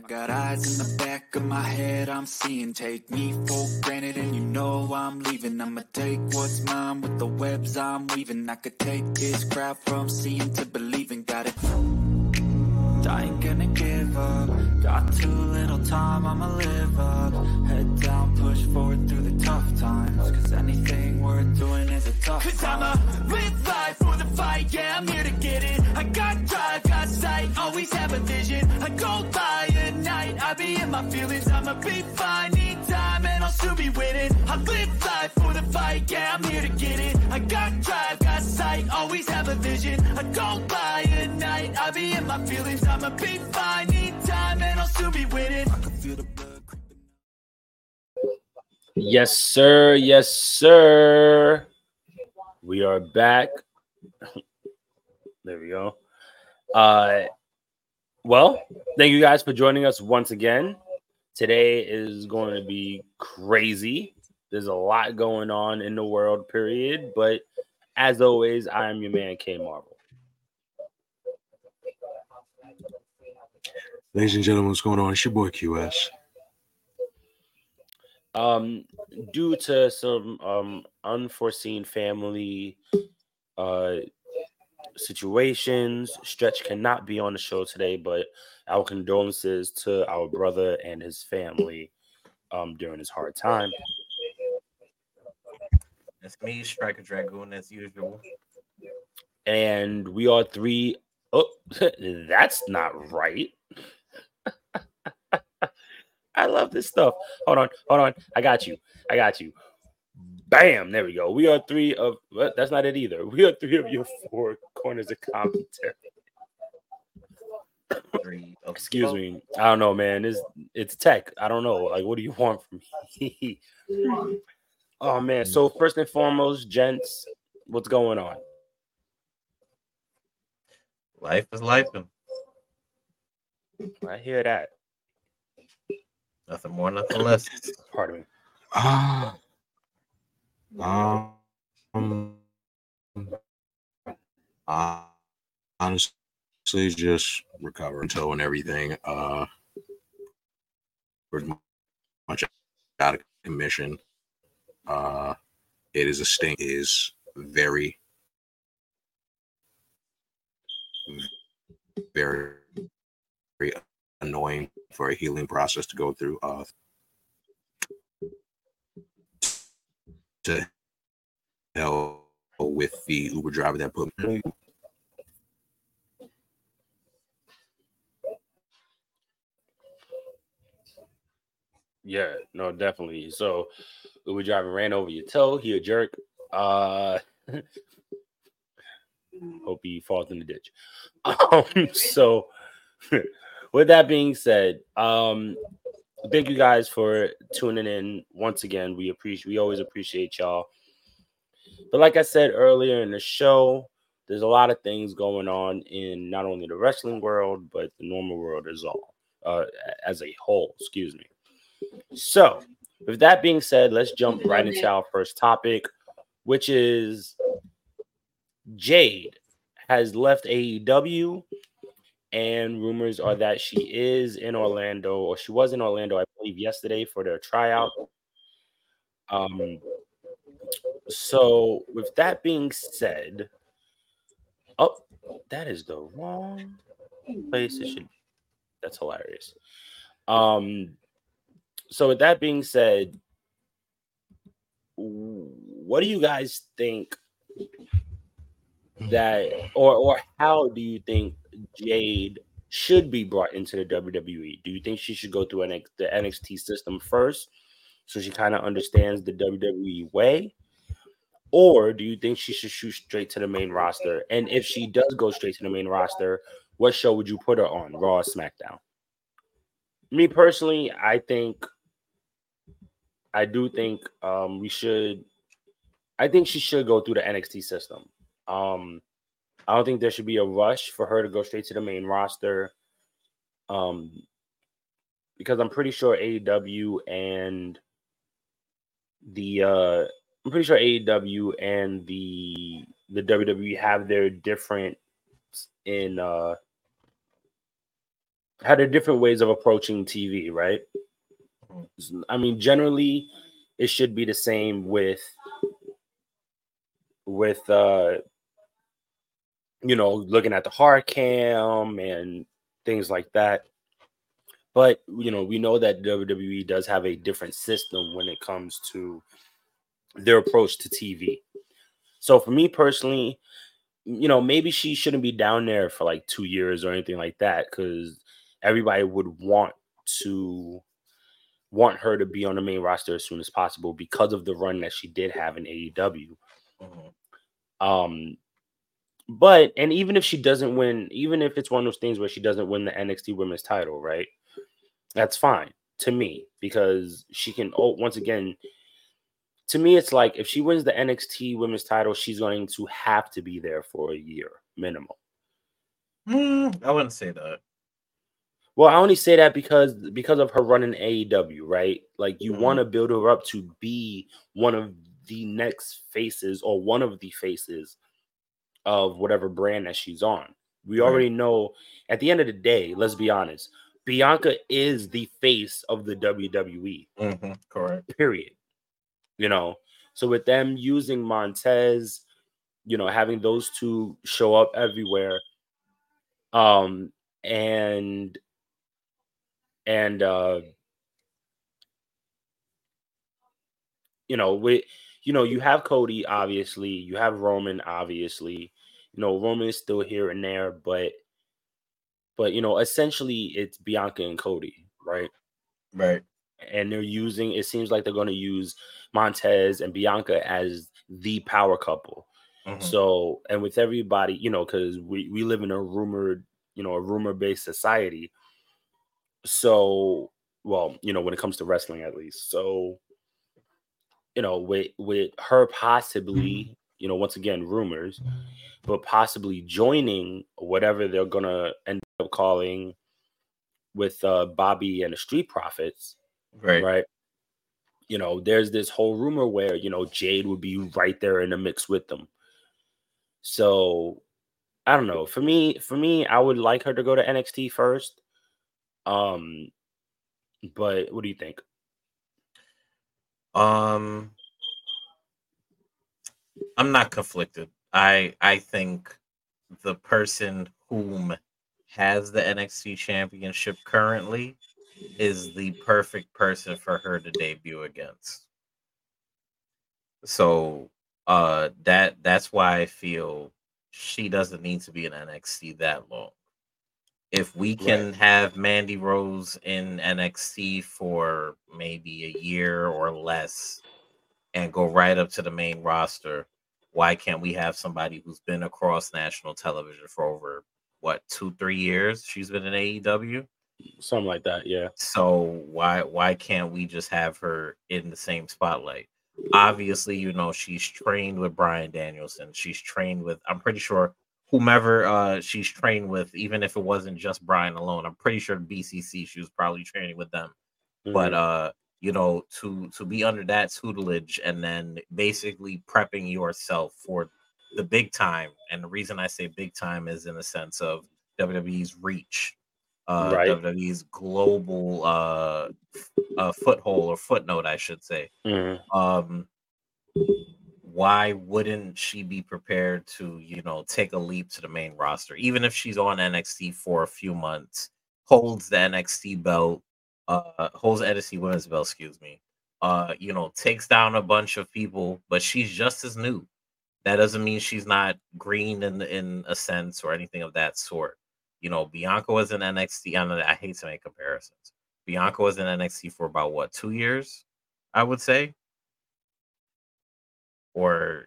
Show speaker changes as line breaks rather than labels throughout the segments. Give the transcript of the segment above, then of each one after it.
I got eyes in the back of my head, I'm seeing. Take me for granted, and you know I'm leaving. I'ma take what's mine with the webs I'm weaving. I could take this crowd from seeing to believing. Got it. I ain't gonna give up. Got too little time, I'ma live up. Head down, push forward through the tough times. Cause anything worth doing is a tough
Cause
time.
I'ma live life for the fight, yeah, I'm here to get it. I got sight, always have a vision. I at night, I be in my feelings. I'ma be fine, need time, and I'll soon be winning. I live life for the fight, yeah, I'm here to get it. I got drive, got sight, always have a vision. I at night, I be in my feelings. I'ma be fine, need time, and I'll soon be winning.
Yes, sir. Yes, sir. We are back. there we go. Uh well, thank you guys for joining us once again. Today is going to be crazy. There's a lot going on in the world, period. But as always, I am your man Kay Marvel.
Ladies and gentlemen, what's going on? It's your boy QS.
um due to some um unforeseen family uh situations. Stretch cannot be on the show today but our condolences to our brother and his family um during his hard time.
It's me, Stryker Dragoon, as usual.
and we are three oh that's not right. I love this stuff. Hold on hold on. I got you. I got you bam there we go. We are three of well, that's not it either. We are three of your four corners of commentary.
Three
excuse me. I don't know man. It's it's tech. I don't know. Like what do you want from me? Oh man. So first and foremost gents what's going on?
Life is life, and
i hear that.
Nothing more, nothing less.
pardon me.
Ah. Um. Uh, honestly, just recovering toe and everything. Uh, pretty much out of commission. Uh, it is a sting. It is very, very, very annoying for a healing process to go through. Uh, to hell with the Uber driver that put me.
Yeah, no, definitely. So Uber driver ran over your toe. He a jerk. Uh hope he falls in the ditch. Um, so with that being said, um thank you guys for tuning in once again. We appreciate we always appreciate y'all. But like I said earlier in the show, there's a lot of things going on in not only the wrestling world, but the normal world as all uh as a whole, excuse me. So, with that being said, let's jump right into our first topic, which is Jade has left AEW, and rumors are that she is in Orlando, or she was in Orlando, I believe, yesterday for their tryout. Um, so, with that being said, oh, that is the wrong place. It should. That's hilarious. Um, so with that being said, what do you guys think that or or how do you think Jade should be brought into the WWE? Do you think she should go through the NXT system first so she kind of understands the WWE way? Or do you think she should shoot straight to the main roster? And if she does go straight to the main roster, what show would you put her on? Raw or SmackDown? Me personally, I think I do think um, we should. I think she should go through the NXT system. Um, I don't think there should be a rush for her to go straight to the main roster. Um, because I'm pretty sure AEW and the uh, I'm pretty sure AEW and the the WWE have their different in uh had a different ways of approaching TV, right? I mean, generally, it should be the same with with uh you know looking at the hard cam and things like that. But you know, we know that WWE does have a different system when it comes to their approach to TV. So for me personally, you know, maybe she shouldn't be down there for like two years or anything like that, because everybody would want to want her to be on the main roster as soon as possible because of the run that she did have in AEW.
Mhm.
Um, but and even if she doesn't win, even if it's one of those things where she doesn't win the NXT Women's Title, right? That's fine to me because she can. Oh, once again, to me, it's like if she wins the NXT Women's Title, she's going to have to be there for a year minimum.
Mm, I wouldn't say that.
Well, I only say that because because of her running AEW, right? Like you
Mhm.
want to build her up to be one of the next faces or one of the faces of whatever brand that she's on. We already know at the end of the day, let's be honest, Bianca is the face of the WWE,
hmm Correct.
period. You know, so with them using Montez, you know, having those two show up everywhere, um, and and uh you know we you know you have cody obviously you have roman obviously you know roman is still here and there but but you know essentially it's bianca and cody right
Right.
and they're using it seems like they're going to use montez and bianca as the power couple
Mhm.
so, and with everybody, you know, because we, we live in a rumored, you know, a rumor based society. So, well, you know, when it comes to wrestling, at least. So, you know, with with her possibly, you know, once again, rumors, but possibly joining whatever they're gonna end up calling with uh Bobby and the Street Profits,
right.
right? You know, there's this whole rumor where you know Jade would be right there in the mix with them. So I don't know. For me, for me, I would like her to go to NXT first. Um, but what do you think?
Um, I'm not conflicted. I I think the person whom has the NXT championship currently is the perfect person for her to debut against. So uh that that's why I feel she doesn't need to be in NXT that long. If we can
Right.
have Mandy Rose in NXT for maybe a year or less and go right up to the main roster, why can't we have somebody who's been across national television for over what two, three years? She's been in AEW.
Something like that, yeah.
So why why can't we just have her in the same spotlight? Obviously, you know, she's trained with Bryan Danielson. She's trained with I'm pretty sure whomever uh she's trained with, even if it wasn't just Bryan alone, I'm pretty sure BCC she was probably training with them. But
Mhm.
uh, you know, to to be under that tutelage and then basically prepping yourself for the big time. And the reason I say big time is in the sense of WWE's reach uh
Right.
WWE's global uh, uh foothold or footnote, I should say.
Mhm.
Um why wouldn't she be prepared to, you know, take a leap to the main roster, even if she's on NXT for a few months, holds the NXT belt, uh holds NXT women's belt, excuse me. Uh, you know, takes down a bunch of people, but she's just as new. That doesn't mean she's not green in in a sense or anything of that sort you know, Bianca was in NXT. I, I hate to make comparisons. Bianca was in NXT for about what two years, I would say, or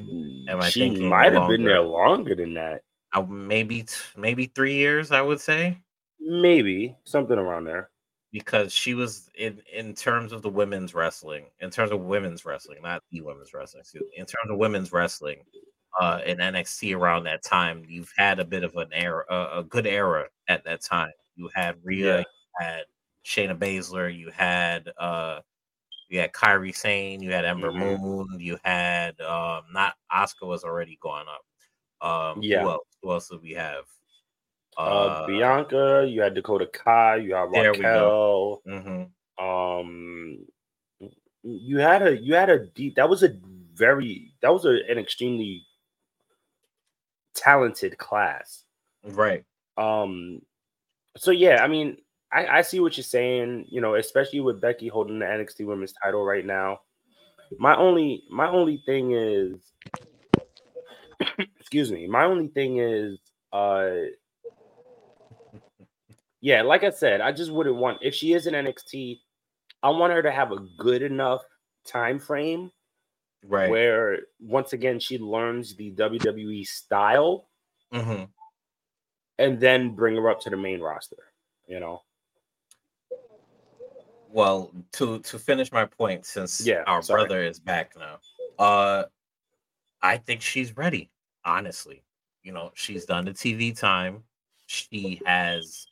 Am I
she
thinking
might have been there longer than that.
uh, maybe t- maybe three years. I would say
Maybe something around there.
because she was in in terms of the women's wrestling, in terms of women's wrestling, not the women's wrestling. Excuse me, in terms of women's wrestling, uh, in NXT around that time, you've had a bit of an era, a, a good era at that time. You had Rhea,
Yeah.
you had Shayna Baszler, you had uh, you had Kairi Sane, you had Ember
Mhm.
Moon, you had um, not Asuka was already gone up. Um,
Yeah.
who else? Who else did we have?
Uh,
Uh,
Bianca, you had Dakota Kai, you had Raquel.
mhm.
Um, you had a you had a deep. That was a very that was a, an extremely talented class.
Right.
Um, so yeah, I mean, I, I see what you're saying. You know, especially with Becky holding the NXT Women's title right now. My only my only thing is, excuse me. My only thing is, uh, yeah, like I said, I just wouldn't want if she is in NXT. I want her to have a good enough time frame
Right.
where once again she learns the WWE style
hmm
and then bring her up to the main roster. You know,
Well, to to finish my point, since
Yeah,
our
sorry.
brother is back now, uh, I think she's ready. Honestly, you know, she's done the TV time. She has.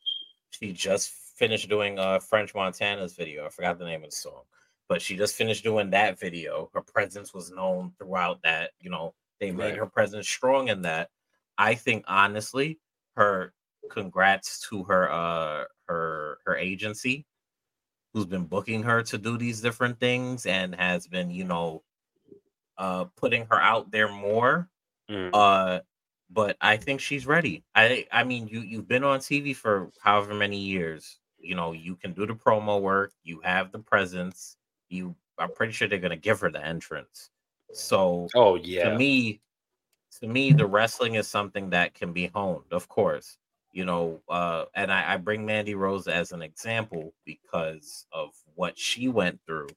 She just finished doing uh French Montana's video. I forgot the name of the song, but she just finished doing that video. Her presence was known throughout that. You know, they made
Right.
her presence strong in that. I think honestly, her congrats to her uh her her agency who's been booking her to do these different things and has been, you know, uh putting her out there more.
Mm.
Uh but I think she's ready. I I mean you you've been on TV for however many years. You know, you can do the promo work, you have the presence, you I'm pretty sure they're gonna give her the entrance. So
oh yeah,
to me to me the wrestling is something that can be honed of course you know uh and I, I bring mandy rose as an example because of what she went through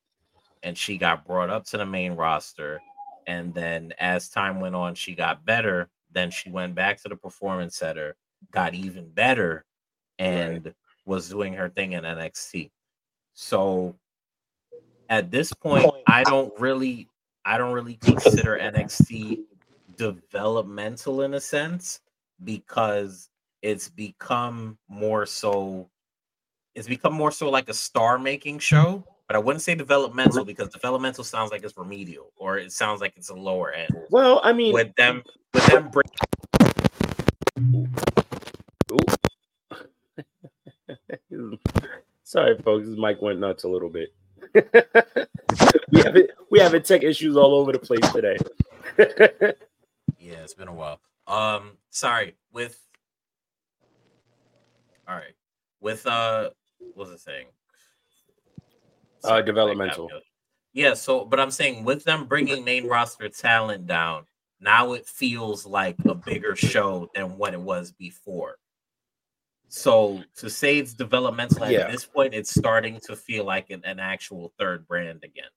and she got brought up to the main roster and then as time went on she got better then she went back to the performance center got even better and was doing her thing in nxt so at this point i don't really i don't really consider nxt developmental in a sense because it's become more so it's become more so like a star making show but i wouldn't say developmental because developmental sounds like it's remedial or it sounds like it's a lower end
Well, I mean,
with them with them bring,
sorry, folks, this mic went nuts a little bit. we have it, we having tech issues all over the place today.
yeah it's been a while um sorry with all right. With uh what was it saying?
Uh, developmental.
Yeah so but i'm saying with them bringing main roster talent down now it feels like a bigger show than what it was before. So to say it's developmental at this point it's starting to feel like an, an actual third brand again.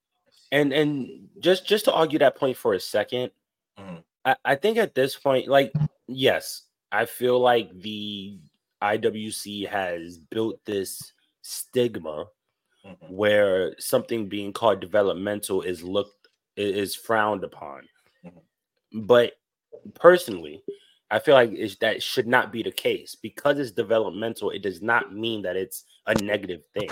And and just just to argue that point for a 2nd
Mhm.
I, I think at this point, like, yes, I feel like the IWC has built this stigma
Mhm.
where something being called developmental is looked is frowned upon.
Mhm.
But personally, I feel like that should not be the case because it's developmental. It does not mean that it's a negative thing.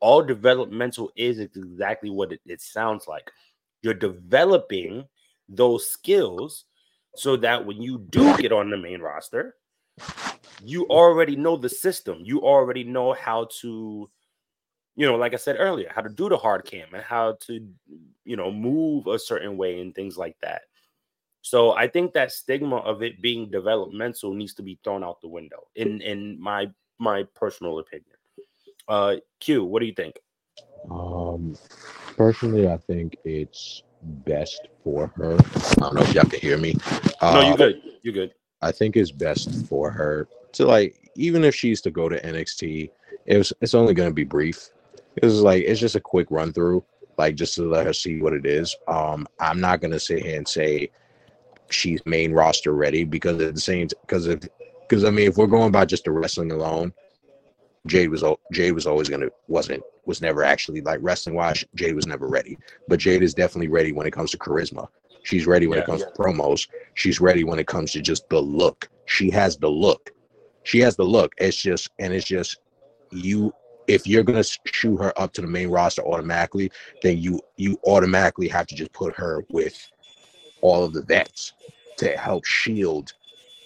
All developmental is is exactly what it, it sounds like. You're developing those skills so that when you do get on the main roster, you already know the system. You already know how to, you know, like I said earlier, how to do the hard cam and how to, you know, move a certain way and things like that. So I think that stigma of it being developmental needs to be thrown out the window, in in my my personal opinion. Uh, Q, what do you think?
Um, personally, I think it's best for her. I don't know if y'all can hear me.
no, you
Uh,
good. You good.
I think it's best for her to like, even if she's to go to NXT, it was, it's only going to be brief. It's like it's just a quick run through, like just to let her see what it is. Um, I'm not going to sit here and say she's main roster ready because at the same because if because I mean if we're going by just the wrestling alone, Jade was Jade was always gonna wasn't was never actually like wrestling wise. Jade was never ready, but Jade is definitely ready when it comes to charisma. She's ready when
Yeah.
it comes to promos. She's ready when it comes to just the look. She has the look. She has the look. It's just and it's just you. If you're gonna shoot her up to the main roster automatically, then you you automatically have to just put her with all of the vets to help shield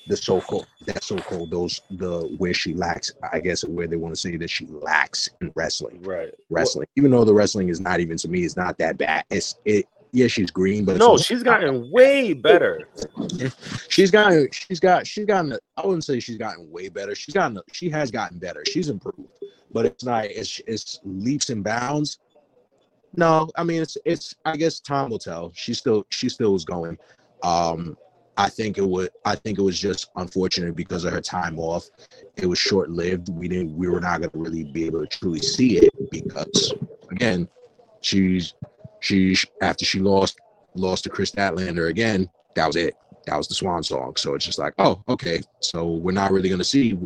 the so-called that so-called those the where she lacks i guess where they want to say that she lacks in wrestling
Right.
wrestling even though the wrestling is not even to me it's not that bad it's it yeah she's green but
No, she's gotten way better.
she's gotten she's got she's gotten i wouldn't say she's gotten way better. She's gotten she has gotten better. She's improved but it's not it's it's leaps and bounds. No i mean it's it's i guess time will tell. She still she still was going. Um i think it would i think it was just unfortunate because of her time off. It was short-lived. We didn't we were not going to really be able to truly see it because again she's she's after she lost lost to kris statlander again that was it. That was the swan song. So it's just like oh okay. So we're not really to see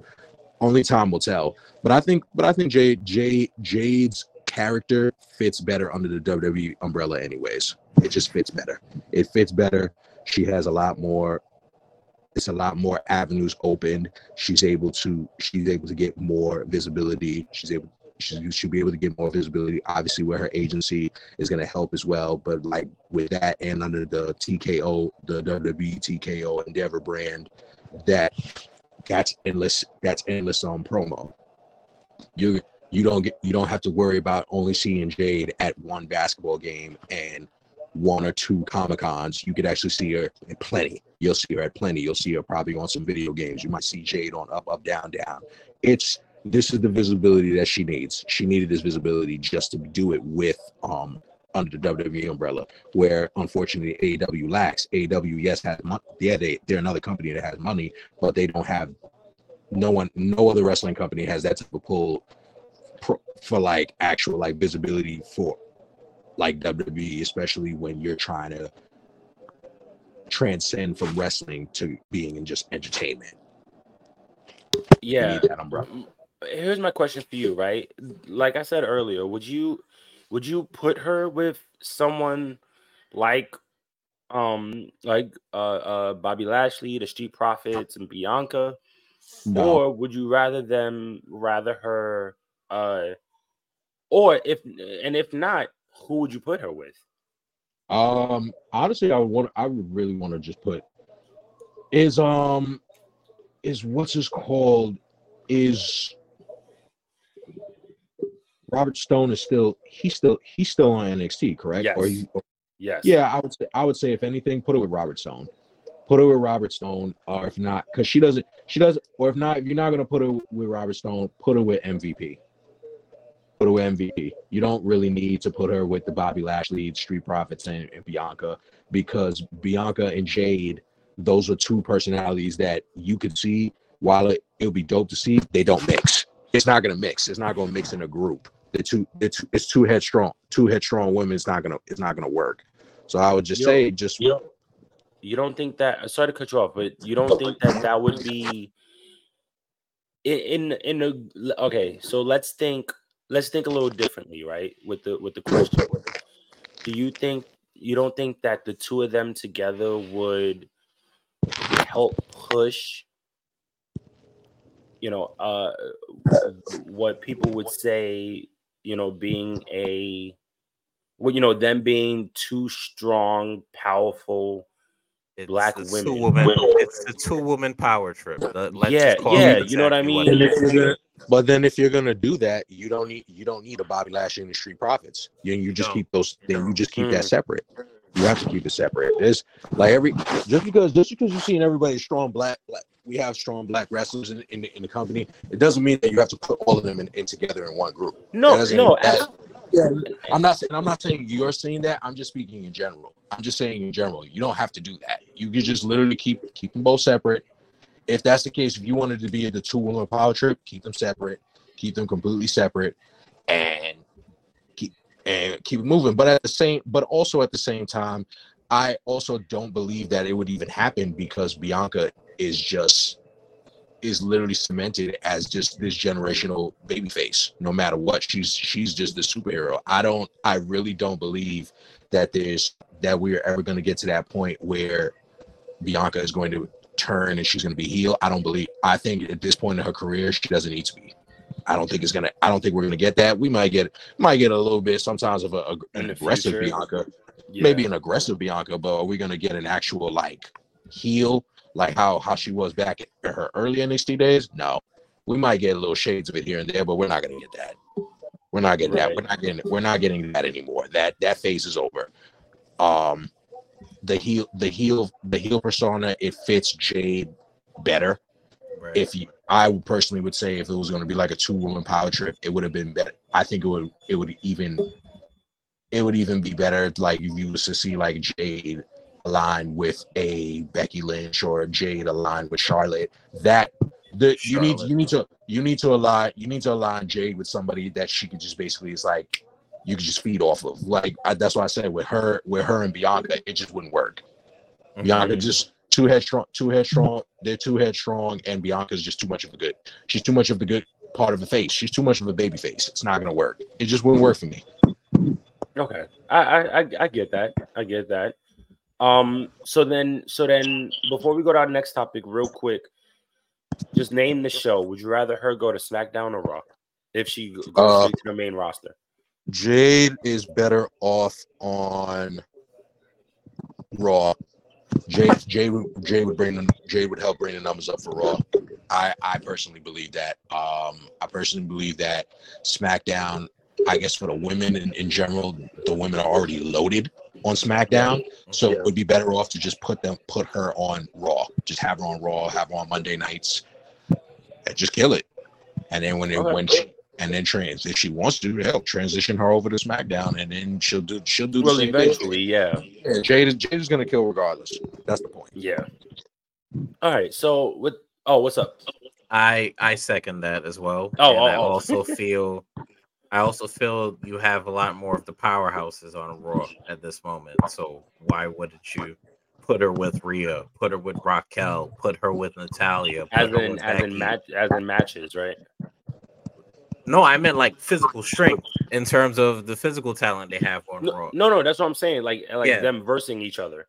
only time will tell. But i think but i think jade jade jade's character fits better under the wwe umbrella anyways. It just fits better. It fits better. She has a lot more it's a lot more avenues opened. She's able to she's able to get more visibility. She's able she should be able to get more visibility obviously where her agency is going to help as well but like with that and under the tko the wwe tko endeavor brand that that's endless that's endless on promo. You you don't get you don't have to worry about only seeing jade at one basketball game and one or two comic cons you could actually see her at plenty. You'll see her at plenty. You'll see her probably on some video games. You might see jade on up up down down. It's this is the visibility that she needs she needed this visibility just to do it with um under the WWE umbrella, where unfortunately AEW lacks. AEW, yes, has money. Yeah, they they're another company that has money, but they don't have no one, no other wrestling company has that type of pull pro, for like actual like visibility for like WWE, especially when you're trying to transcend from wrestling to being in just entertainment.
Yeah.
that umbrella.
Here's my question for you, right? Like I said earlier, would you would you put her with someone like um like uh uh Bobby Lashley, the Street Profits, and Bianca?
No.
Or would you rather them rather her uh or if and if not, who would you put her with?
Um, honestly, I would want. I would really want to just put is um is what's his called is Robert Stone is still he's still he's still on NXT, correct? Or
Yes.
he,
Yes.
yeah, I would say I would say if anything, put it with Robert Stone. Put it with Robert Stone, or if not, because she doesn't, she doesn't, or if not, if you're not gonna put her with Robert Stone, put her with MVP. Put her with MVP. You don't really need to put her with the Bobby Lashley, Street Profits, and, and Bianca because Bianca and Jade, those are two personalities that you could see. While it it would be dope to see, they don't mix. It's not gonna mix. It's not gonna mix in a group. They're too, they're it's two headstrong. Two headstrong women. It's not gonna, it's not gonna work. So I would just
Yo,
say, just
You don't you don't think that sorry to cut you off, but you don't think that that would be in in in a okay, so let's think let's think a little differently, right? With the with the question. Do you think you don't think that the two of them together would help push you know uh what people would say, you know, being a well, you know, them being two strong, powerful
It's
Black
the
women.
Two woman, it's the two woman power trip. The- let's
Yeah,
just call it
yeah, you know what I
exactly
mean?
it is.
But then if you're gonna do that, you don't need you don't need a Bobby Lashley and the Street Profits. You you just
No.
keep those then you just keep
Mm.
that separate. You have to keep it separate. There's like every just because just because you're seeing everybody strong black, black we have strong black wrestlers in, in, the, in the company. It doesn't mean that you have to put all of them in, in together in one group.
No, no,
that- yeah, I'm not saying I'm not saying you're saying that. I'm just speaking in general. I'm just saying in general. You don't have to do that. You can just literally keep keep them both separate. If that's the case, if you wanted to be the two woman power trip, keep them separate. Keep them completely separate, and and keep it moving. But at the same, but also at the same time, I also don't believe that it would even happen because Bianca is just is literally cemented as just this generational baby face no matter what. She's she's just the superhero. I don't i really don't believe that there's that we're ever going to get to that point where bianca is going to turn and she's going to be healed i don't believe i think at this point in her career she doesn't need to be i don't think it's gonna i don't think we're gonna get that we might get might get a little bit sometimes of a, a- an aggressive
future.
bianca
yeah.
maybe an aggressive Bianca, but are we gonna get an actual like heel like how how she was back in her early NXT days. No, we might get a little shades of it here and there, but we're not gonna get that. We're not getting that. We're not getting. We're not getting that anymore. That that phase is over. Um, the heel, the heel, the heel persona. It fits Jade better.
Right.
If you, I personally would say if it was going to be like a two woman power trip, it would have been better. I think it would. It would even. It would even be better like if you was to see like Jade aligned with a Becky Lynch or Jade aligned with Charlotte. That the you need you need to you need to align you need to align Jade with somebody that she could just basically is like you could just feed off of. Like I, that's why I said with her with her and Bianca, it just wouldn't work.
Mhm.
Bianca just too headstrong, too headstrong. They're too headstrong, and Bianca's just too much of a good. She's too much of the good part of a face. She's too much of a baby face. It's not gonna work. It just wouldn't work for me.
Okay, I, I I get that. I get that. Um. So then, so then, before we go to our next topic, real quick, just name the show. Would you rather her go to SmackDown or Raw if she goes
Uh,
to the main roster?
Jade is better off on Raw. Jade, Jade, would, Jade would bring the, Jade would help bring the numbers up for Raw. I, I personally believe that. Um, I personally believe that SmackDown. I guess for the women in, in general, the women are already loaded on SmackDown, so
Yeah.
it would be better off to just put them, put her on Raw. Just have her on Raw, have her on Monday nights, and just kill it. And then when it,
Okay.
when she, and then trans, if she wants to, hell, transition her over to SmackDown, and then she'll do she'll do the
Well,
same thing.
eventually, yeah,
Yeah, Jade is Jade is gonna kill regardless. That's the point.
yeah. All right. So with oh, what's up?
I I second that as well.
Oh,
and
oh,
I
oh. oh.
also feel I also feel you have a lot more of the powerhouses on Raw at this moment. So why wouldn't you put her with Rhea, put her with Raquel, put her with Natalya, put
As in
with
as in match as in matches, right?
No, I meant like physical strength in terms of the physical talent they have on
No,
Raw.
no, no, that's what I'm saying. Like like
Yeah.
them versing each other.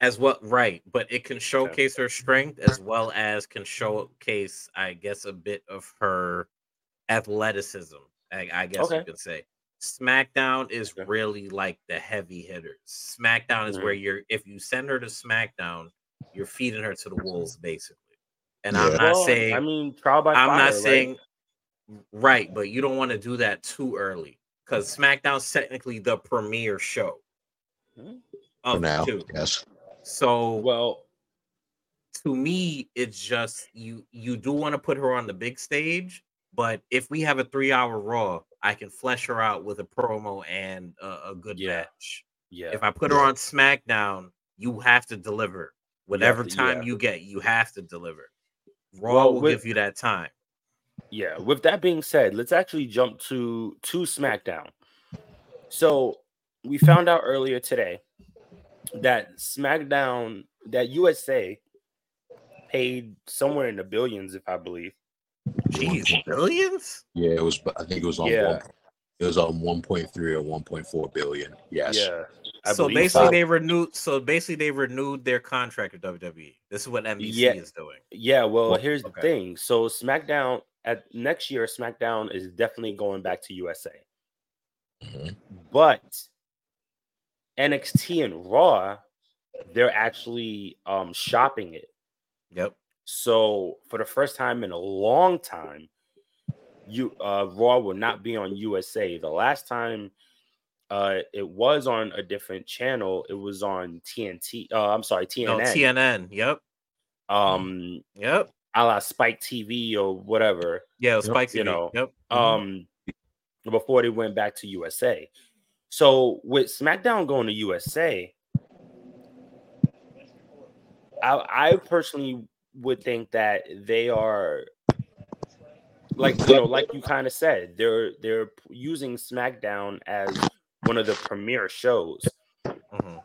as well right but it can showcase her strength as well as can showcase i guess a bit of her athleticism i, I guess
Okay.
you could say smackdown is
Okay.
really like the heavy hitters smackdown is
Mhm.
where you're if you send her to smackdown you're feeding her to the wolves basically and
Yeah.
i'm not
Well,
saying
I mean, trial by
i'm
fire,
not
right?
saying right but you don't want to do that too early because smackdown's technically the premier show
Mhm.
For
of
now,
the two
yes.
so
Well,
to me it's just you you do want to put her on the big stage but if we have a three hour raw i can flesh her out with a promo and a, a good
Yeah.
match
yeah.
if i put her on smackdown you have to deliver whatever
to-
time
yeah.
you get you have to deliver raw
Well,
will
with-
give you that time
Yeah, with that being said, let's actually jump to to SmackDown. So we found out earlier today that SmackDown, that USA paid somewhere in the billions, if I believe.
jeez billions
Yeah, it was. I think it was on.
Yeah.
One, it was on 1.3 or 1.4 billion. Yes.
Yeah. I
so basically
so.
they renewed so basically they renewed their contract with wwe this is what nbc
Yeah.
is doing
Yeah, well,
Well,
here's
okay.
the thing. So SmackDown at next year, SmackDown is definitely going back to USA.
Mhm.
But NXT and Raw, they're actually um shopping it.
yep
So for the first time in a long time, you uh Raw will not be on USA. The last time uh it was on a different channel, it was on TNT. Uh I'm sorry,
no
TNN.
tnn yep
um
yep
a la Spike TV or whatever.
yeah it was
Yep,
spike
you
TV.
know,
yep mhm.
Um before they went back to USA. So with SmackDown going to USA, I, I personally would think that they are like you know, like you kind of said, they're they're using SmackDown as one of the premier shows.
Mhm.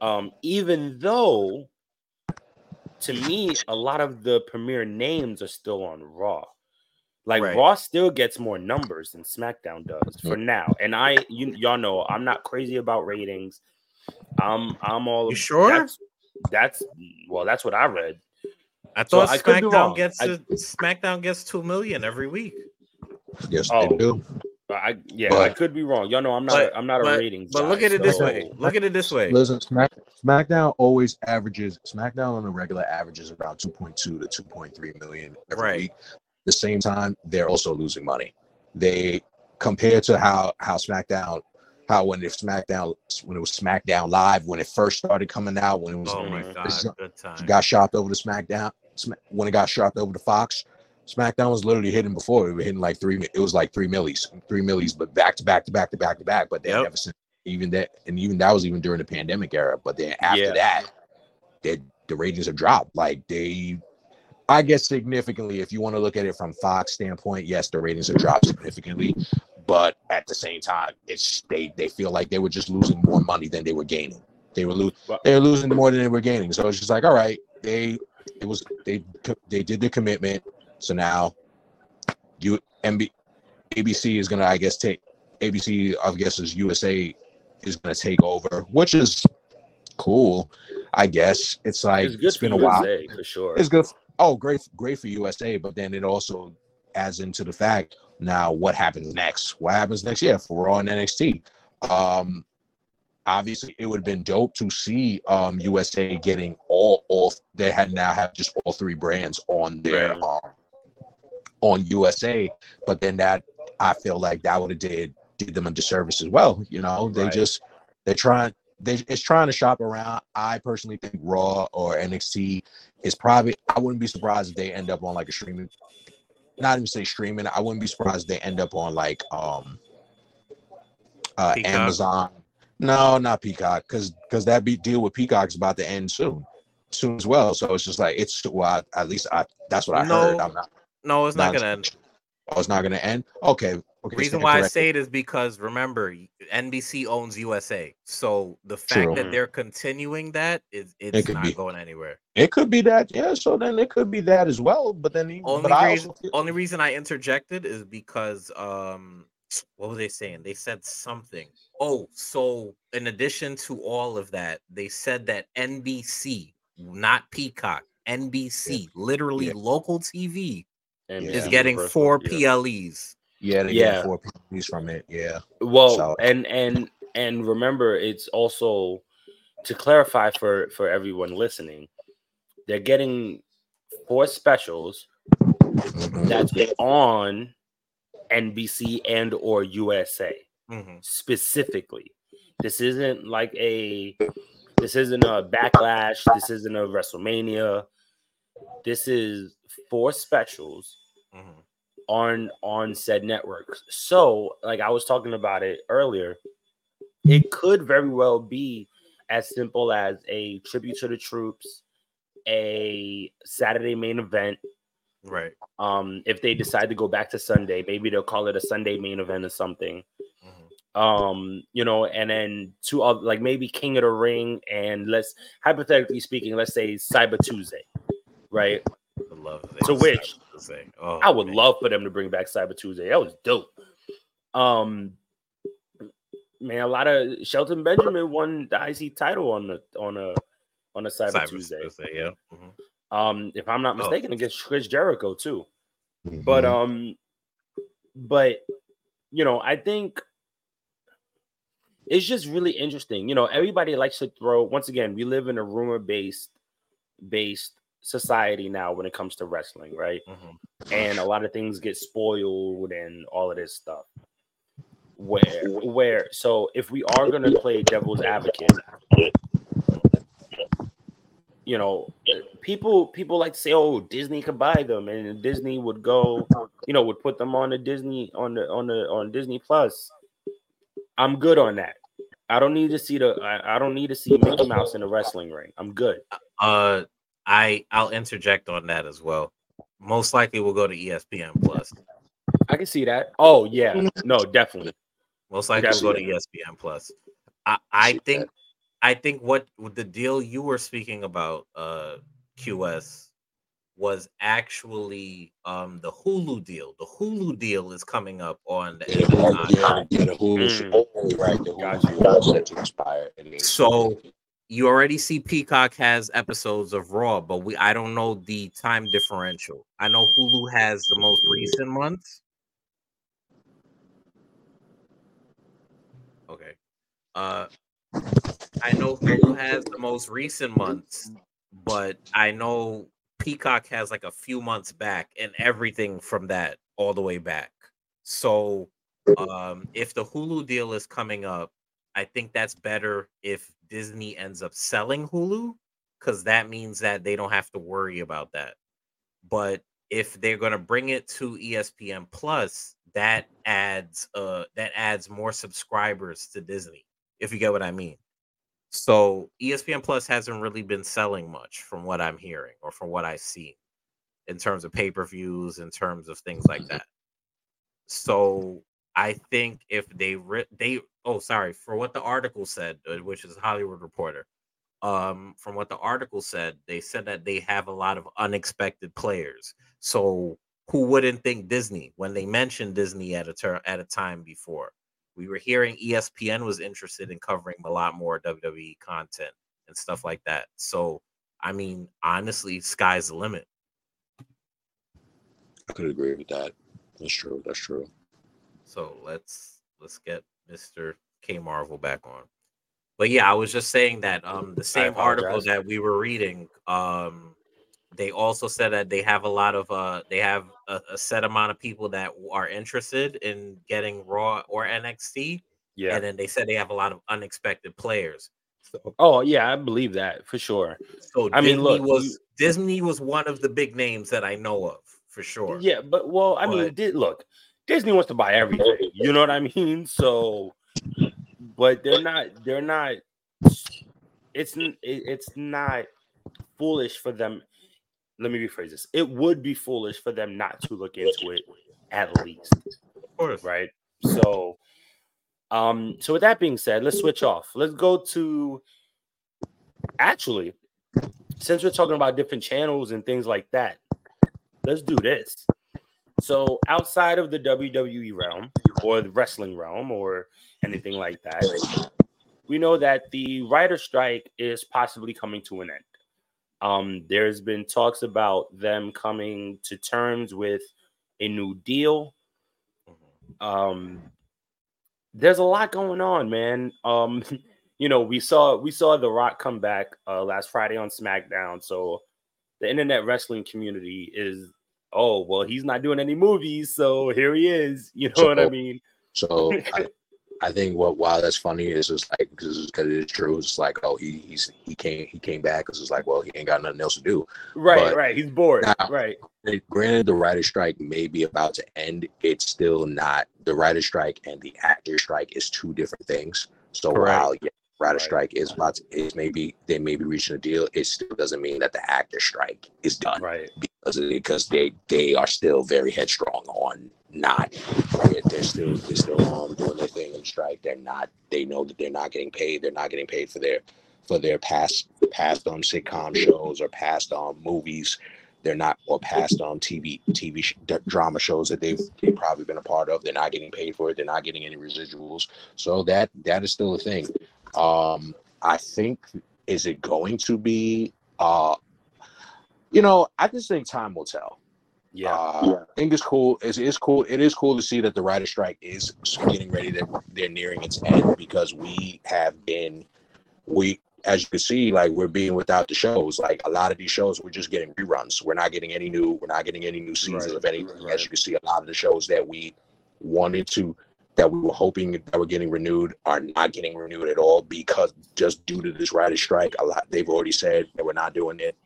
Um, even though to me, a lot of the premier names are still on Raw. Like
Right.
Raw still gets more numbers than SmackDown does for now. And I you y'all know I'm not crazy about ratings. I'm I'm all
You sure?
That's, that's well, that's what I read.
I
So
thought
I could be.
SmackDown gets
I-
a, SmackDown gets two million every week.
Yes,
Oh.
they do.
But I yeah, I could be wrong. Y'all know I'm not
But-
I'm not a ratings.
But look at it this way. Look at it this way.
Listen, Smack, SmackDown always averages SmackDown on the regular averages around 2.2 to 2.3 million every
Right.
week. the same time, they're also losing money. They compared to how how SmackDown, how when if SmackDown when it was SmackDown Live when it first started coming out when it was
Oh my
Mhm.
god,
This
good time.
got shopped over to SmackDown when it got shopped over to Fox. SmackDown was literally hitting before. We were hitting like three. It was like three millies, three millies, but back to back to back to back to back. But they
Yep.
even that, and even that was even during the pandemic era. But then after
Yeah.
that, they, the ratings have dropped. Like they, I guess significantly. If you want to look at it from Fox standpoint, yes, the ratings have dropped significantly. But at the same time, it's they they feel like they were just losing more money than they were gaining. They were losing they were losing more than they were gaining. So it's just like, all right, they it was they they did the commitment. So now you MB, ABC is gonna I guess take ABC I guess is USA is gonna take over, which is cool. I guess it's like
it's
it's been a while.
USA for sure.
It's good. For, Oh, great, great for USA, but then it also adds into the fact now what happens next. What happens next year for Raw and NXT? Um, obviously, it would have been dope to see um USA getting all all they had now have just all three brands on their
Right.
um on USA, but then that I feel like that would have did did them a disservice as well. You know, they
Right.
just they're trying they it's trying to shop around. I personally think Raw or NXT is probably I wouldn't be surprised if they end up on like a streaming not even say streaming. I wouldn't be surprised if they end up on like um uh
Peacock?
Amazon. No, not Peacock, because because that be deal with Peacock is about to end soon, soon as well. So it's just like it's well, I- at least I that's what I
No,
heard. I'm not.
No, it's not
not
gonna end.
Oh, it's not gonna end. Okay. Okay.
reason why I say it is because remember NBC owns USA, so the fact
True.
that they're continuing that is it's
could
not
be.
going anywhere.
it could be that. Yeah. So then it could be that as well. But then
Only
but
reason,
feel-
only reason I interjected is because um, what were they saying? They said something. Oh, so in addition to all of that, they said that NBC, not Peacock, NBC, literally
Yeah.
local TV,
And
is getting four. PLEs.
yeah, they
Yeah.
get four PLEs from it. Yeah.
Well,
So-
and and and remember, it's also to clarify for for everyone listening, they're getting four specials
Mhm.
that's on NBC and or USA
Mhm.
specifically. This isn't like a this isn't a backlash. This isn't a WrestleMania. This is four specials
Mhm.
on on said networks. So, like I was talking about it earlier, it could very well be as simple as a tribute to the troops, a Saturday main event.
Right.
Um, if they decide to go back to Sunday, maybe they'll call it a Sunday main event or something.
Mhm.
Um, you know, and then two other like maybe King of the Ring and let's hypothetically speaking, let's say Cyber Tuesday, right?
I love
To which-
I would. Oh,
I would
man.
love for them to bring back Cyber Tuesday. That was dope. Um, man, a lot of Shelton Benjamin won the IC title on the on a on a Cyber,
Cyber
Tuesday.
Tuesday, yeah. Mhm.
Um, if I'm not
Oh.
mistaken, against Chris Jericho too. But
Mhm.
um, but you know, I think it's just really interesting. You know, everybody likes to throw. Once again, we live in a rumor based based society now when it comes to wrestling, right?
Mhm.
and a lot of things get spoiled and all of this stuff. Where where so if we are gonna play devil's advocate, you know, people people like to say, oh, Disney could buy them, and Disney would go, you know, would put them on the Disney on the on the on Disney Plus. I'm good on that. I don't need to see the I, I don't need to see Mickey Mouse in a wrestling ring. I'm good.
Uh, I I'll interject on that as well. Most likely, we'll go to ESPN Plus.
I can see that. Oh yeah, no, definitely.
Most likely, we'll go to ESPN Plus. I I think I think what what the deal you were speaking about, uh, QS, was actually um the Hulu deal. The Hulu deal is coming up on the
Yeah, yeah, yeah, the Hulu,
Mm.
right? The Hulu
Gotcha.
deal to expire.
So you already see Peacock has episodes of Raw, but we I don't know the time differential. I know Hulu has the most recent months. Okay. Uh I know Hulu has the most recent months, but I know Peacock has like a few months back and everything from that all the way back. So um if the Hulu deal is coming up, I think that's better if Disney ends up selling Hulu because that means that they don't have to worry about that. But if they're going to bring it to ESPN Plus, that adds uh that adds more subscribers to Disney, if you get what I mean. So ESPN Plus hasn't really been selling much from what I'm hearing or from what I see in terms of pay-per-views, in terms of things like that. So I think if they re- they oh sorry for what the article said, uh, which is Hollywood Reporter. Um, from what the article said, they said that they have a lot of unexpected players. So who wouldn't think Disney when they mentioned Disney at a ter- at a time before? We were hearing ESPN was interested in covering a lot more WWE content and stuff like that. So I mean, honestly, sky's the limit.
I could agree with that. That's true. That's true.
So let's let's get Mr. K Marvel back on. But yeah, I was just saying that um the same article that we were reading, um they also said that they have a lot of uh they have a, a set amount of people that are interested in getting Raw or NXT,
Yeah.
and then they said they have a lot of unexpected players. So,
Oh yeah, I believe that for sure.
so
I mean,
Disney
look,
was
you-
Disney was one of the big names that I know of for sure.
Yeah, but well, I mean,
But-
di- look, Disney wants to buy everything. You know what I mean? So, but they're not. They're not. It's it's not foolish for them. Let me rephrase this. It would be foolish for them not to look into it at least,
of course.
right? So, um, so with that being said, let's switch off. Let's go to actually, since we're talking about different channels and things like that, let's do this. So, outside of the WWE realm or the wrestling realm or anything like that, we know that the writer strike is possibly coming to an end. Um, there's been talks about them coming to terms with a new deal.
Mhm.
Um, there's a lot going on, man. Um, you know, we saw we saw The Rock come back uh, last Friday on SmackDown. So the internet wrestling community is, oh well, he's not doing any movies, so here he is. You know what I mean?
So I, I think what why that's funny is just like because it is true. It's like oh he he's he came he came back because it's like well he ain't got nothing else to do.
Right,
But
right. He's bored.
now-
right.
Granted, the writer strike may be about to end. It's still not the writer strike and the actor strike is two different things. So
Correct.
while yeah,
Right.
strike is about to, is maybe they may be reaching a deal, it still doesn't mean that the actor strike is done
Right.
because because they they are still very headstrong on not they're, they're still they're still um, doing their thing in strike. They're not they know that they're not getting paid. They're not getting paid for their for their past past um sitcom shows or past um movies. They're not or past um TV TV sh- drama shows that they've they've probably been a part of. They're not getting paid for it. They're not getting any residuals. So that that is still a thing. Um, I think is it going to be uh you know, I just think time will tell.
Yeah.
Uh, I think it's cool. It's, it's cool. It is cool to see that the writer strike is getting ready. That they're nearing its end because we have been, we as you can see, like we're being without the shows. Like a lot of these shows, we're just getting reruns. We're not getting any new. We're not getting any new seasons
Right,
of anything.
right.
As you can see, a lot of the shows that we wanted to, that we were hoping that were getting renewed, are not getting renewed at all because just due to this writer strike. A lot they've already said that we're not doing it.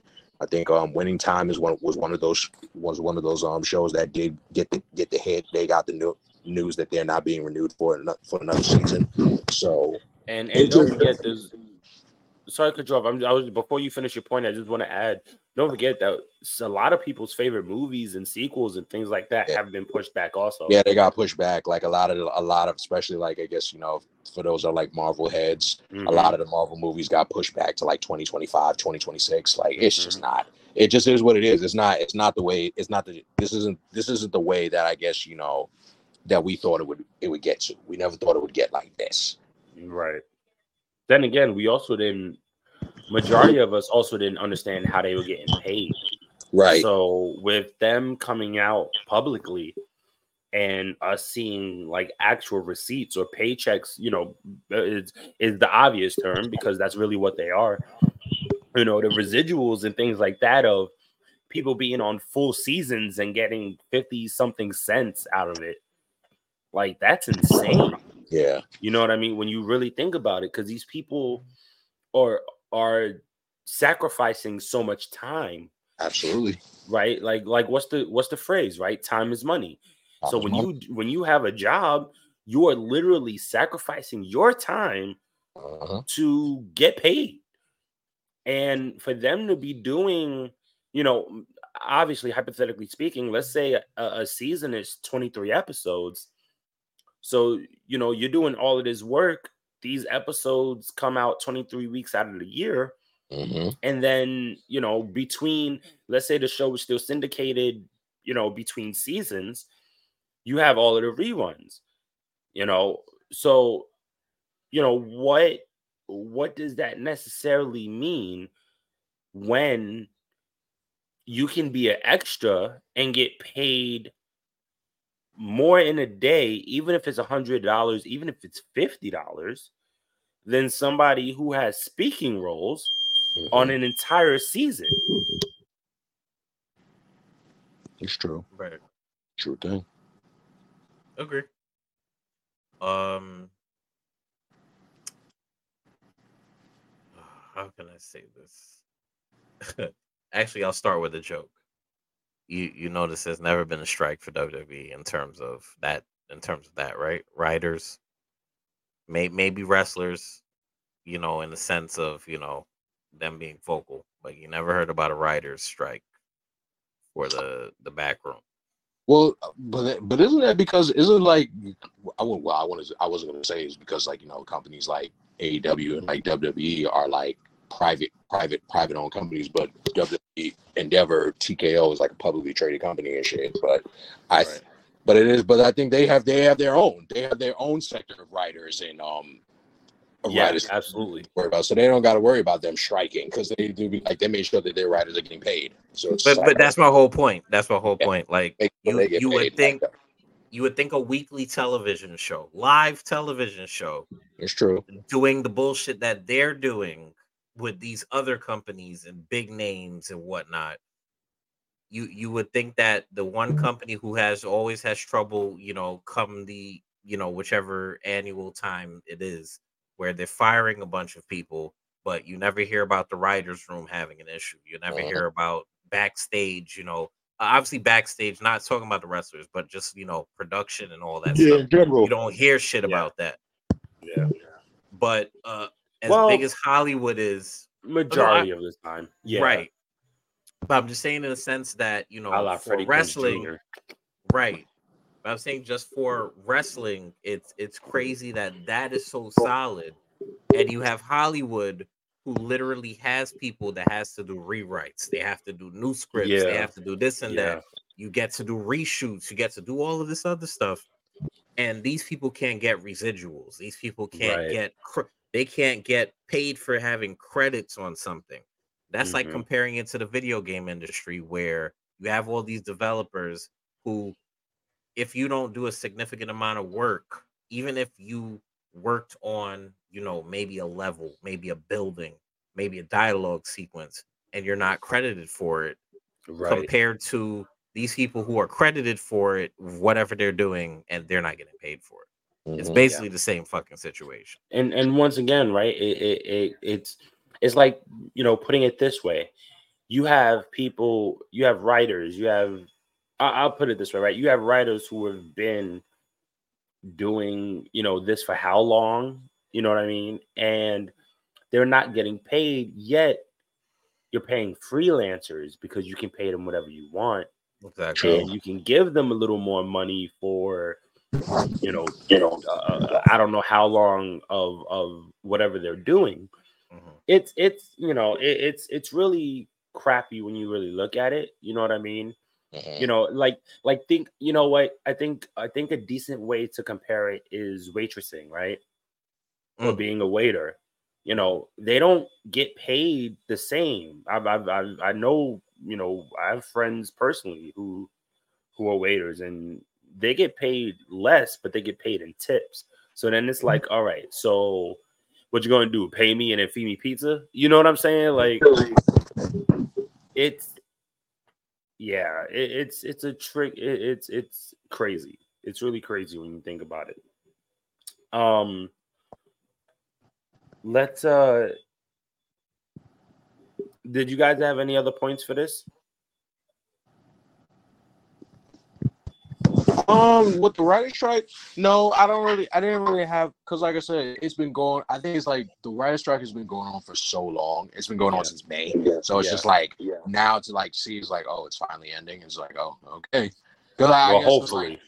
I think um winning time is one was one of those was one of those um shows that did get the get the hit. They got the new, news that they're not being renewed for for another season. So
And and don't forget there's sorry to cut you off. I'm, I was before you finish your point. I just want to add. Don't forget that a lot of people's favorite movies and sequels and things like that
Yeah.
have been pushed back. Also,
yeah, they got pushed back. Like a lot of a lot of especially like I guess you know for those that are like Marvel heads,
Mhm.
a lot of the Marvel movies got pushed back to like 2025, 2026. Like it's
Mm-hmm.
just not. It just is what it is. It's not. It's not the way. It's not the. This isn't. This isn't the way that I guess you know that we thought it would. It would get to. We never thought it would get like this.
Right. Then again, we also didn't. Majority of us also didn't understand how they were getting paid.
Right.
So with them coming out publicly and us seeing like actual receipts or paychecks, you know, uh, is is the obvious term because that's really what they are. You know, the residuals and things like that of people being on full seasons and getting 50 something cents out of it. Like that's insane.
Yeah.
You know what I mean? When you really think about it, because these people are are sacrificing so much time,
Absolutely.
right? Like, like what's the what's the phrase, right? Time is money. So
is
when
money.
you when you have a job, you are literally sacrificing your time
Uh-huh.
to get paid. And for them to be doing, you know, obviously, hypothetically speaking, let's say a, a season is 23 episodes. So, you know, you're doing all of this work. These episodes come out 23 weeks out of the year.
Mhm.
And then, you know, between, let's say the show is still syndicated, you know, between seasons, you have all of the reruns, you know. So, you know, what what does that necessarily mean when you can be an extra and get paid more in a day, even if it's a hundred dollars, even if it's fifty dollars, than somebody who has speaking roles
Mhm.
on an entire season.
It's true.
Right.
True thing.
Agree. Um, how can I say this? Actually, I'll start with a joke. You you notice there's never been a strike for WWE in terms of that in terms of that, right? Writers, may maybe wrestlers, you know, in the sense of you know them being vocal, but you never heard about a writers strike for the the back room.
Well, uh, but but isn't that because isn't like I well I want I wasn't to say is because like you know companies like AEW and like WWE are like private private private owned companies, but WWE Endeavor TKO is like a publicly traded company and shit. But I
Right.
but it is but I think they have they have their own they have their own sector of writers and um of
Yeah,
writers to
absolutely.
worry about so they don't got to worry about them striking because they do be like they made sure that their writers are getting paid. So it's
But
like,
but that's my whole point. That's my whole
Yeah.
point. Like
sure
you you would think
that.
you would think a weekly television show, live television show,
it's true.
doing the bullshit that they're doing with these other companies and big names and whatnot. You you would think that the one company who has always has trouble, you know, come the you know whichever annual time it is, where they're firing a bunch of people, but you never hear about the writers' room having an issue. You never hear about backstage, you know, obviously backstage, not talking about the wrestlers, but just you know production and all that
Yeah,
stuff.
general.
You don't hear shit
Yeah.
about that.
Yeah.
But uh as
Well-
big as Hollywood is, oh,
Majority of the time. Yeah.
right. But I'm just saying in the sense that, you know, for
Freddie
wrestling, right. But I'm saying just for wrestling, it's it's crazy that that is so solid, and you have Hollywood who literally has people that has to do rewrites. They have to do new scripts. They have to do this and
Yeah.
that. You get to do reshoots. You get to do all of this other stuff, and these people can't get residuals. These people can't
Right.
get cr- they can't get paid for having credits on something. That's like
Mhm.
comparing it to the video game industry where you have all these developers who if you don't do a significant amount of work, even if you worked on, you know, maybe a level, maybe a building, maybe a dialogue sequence, and you're not credited for it,
Right.
compared to these people who are credited for it, whatever they're doing, and they're not getting paid for it. It's
Mhm.
basically the same fucking situation.
and and once again, right? It, it, it it's it's like you know putting it this way: you have people, you have writers, you have. I- I'll put it this way, right? You have writers who have been doing you know this for how long? You know what I mean? And they're not getting paid yet. You're paying freelancers because you can pay them whatever you want,
Exactly.
and you can give them a little more money for you know, you know, uh, I don't know how long of of whatever they're doing.
Mhm.
It's it's you know, it, it's it's really crappy when you really look at it. You know what I mean?
Mhm.
You know, like like think you know what I think I think a decent way to compare it is waitressing, right? Or
Mm.
being a waiter. You know, they don't get paid the same. I've, I've, I've I know you know I have friends personally who who are waiters and they get paid less, but they get paid in tips. So then it's like, all right, so what you gonna do? Pay me and then feed me pizza? You know what I'm saying? Like it's yeah, it, it's it's a trick. It, it's it's crazy. It's really crazy when you think about it. Um, let's uh did you guys have any other points for this?
Um, with the writer strike, no, I don't really, I didn't really have, cause like I said, it's been going. I think it's like the writer strike has been going on for so long. It's been going on since May, so it's
Yeah.
just like
Yeah.
now to like see it's like, oh, it's finally ending. It's like, oh, okay. 'Cause I
Well,
it's
hopefully.
like-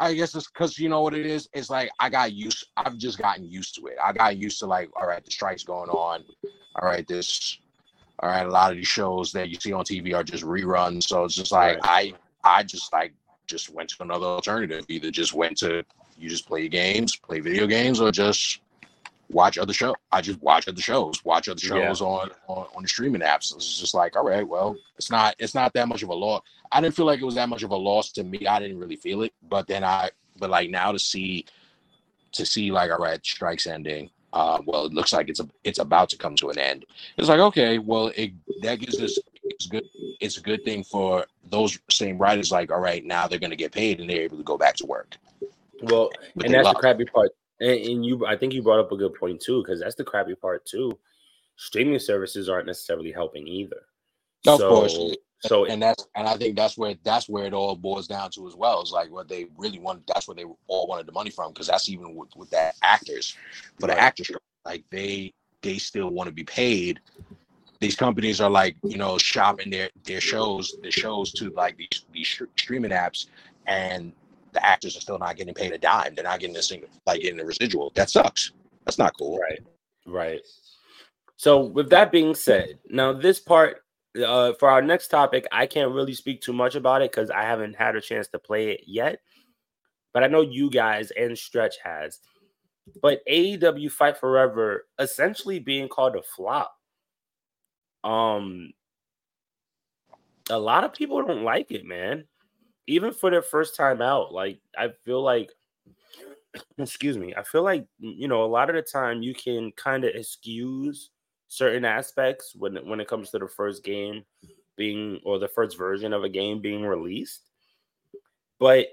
I guess it's because you know what it is. It's like I got used. I've just gotten used to it. I got used to like, all right, the strike's going on. All right, this. All right, a lot of these shows that you see on TV are just reruns. So it's just like I, I just like just went to another alternative. Either just went to you just play games, play video games, or just watch other show. I just watch other shows, watch other
Yeah.
shows on, on on the streaming apps. It's just like, all right, well, it's not it's not that much of a loss. I didn't feel like it was that much of a loss to me. I didn't really feel it, but then I, but like now to see, to see like, all right, strikes ending. Uh, well, it looks like it's a, it's about to come to an end. It's like okay, well, it that gives us it's good. It's a good thing for those same writers. Like, all right, now they're gonna get paid and they're able to go back to work.
Well,
But
and that's
love.
the crappy part. And, and you, I think you brought up a good point too, because that's the crappy part too. Streaming services aren't necessarily helping either.
Of
so,
course.
So
and that's and I think that's where that's where it all boils down to as well. It's like what they really want. That's where they all wanted the money from because that's even with with that actors for the
Right.
actors. Like they they still want to be paid. These companies are like you know shopping their their shows the shows to like these these streaming apps, and the actors are still not getting paid a dime. They're not getting a single like getting a residual. That sucks. That's not cool.
Right. Right. So with that being said, now this part uh for our next topic, I can't really speak too much about it because I haven't had a chance to play it yet. But I know you guys and Stretch has. But AEW Fight Forever essentially being called a flop. Um a lot of people don't like it, man. Even for their first time out. Like I feel like excuse me i feel like you know a lot of the time you can kind of excuse certain aspects when when it comes to the first game being or the first version of a game being released but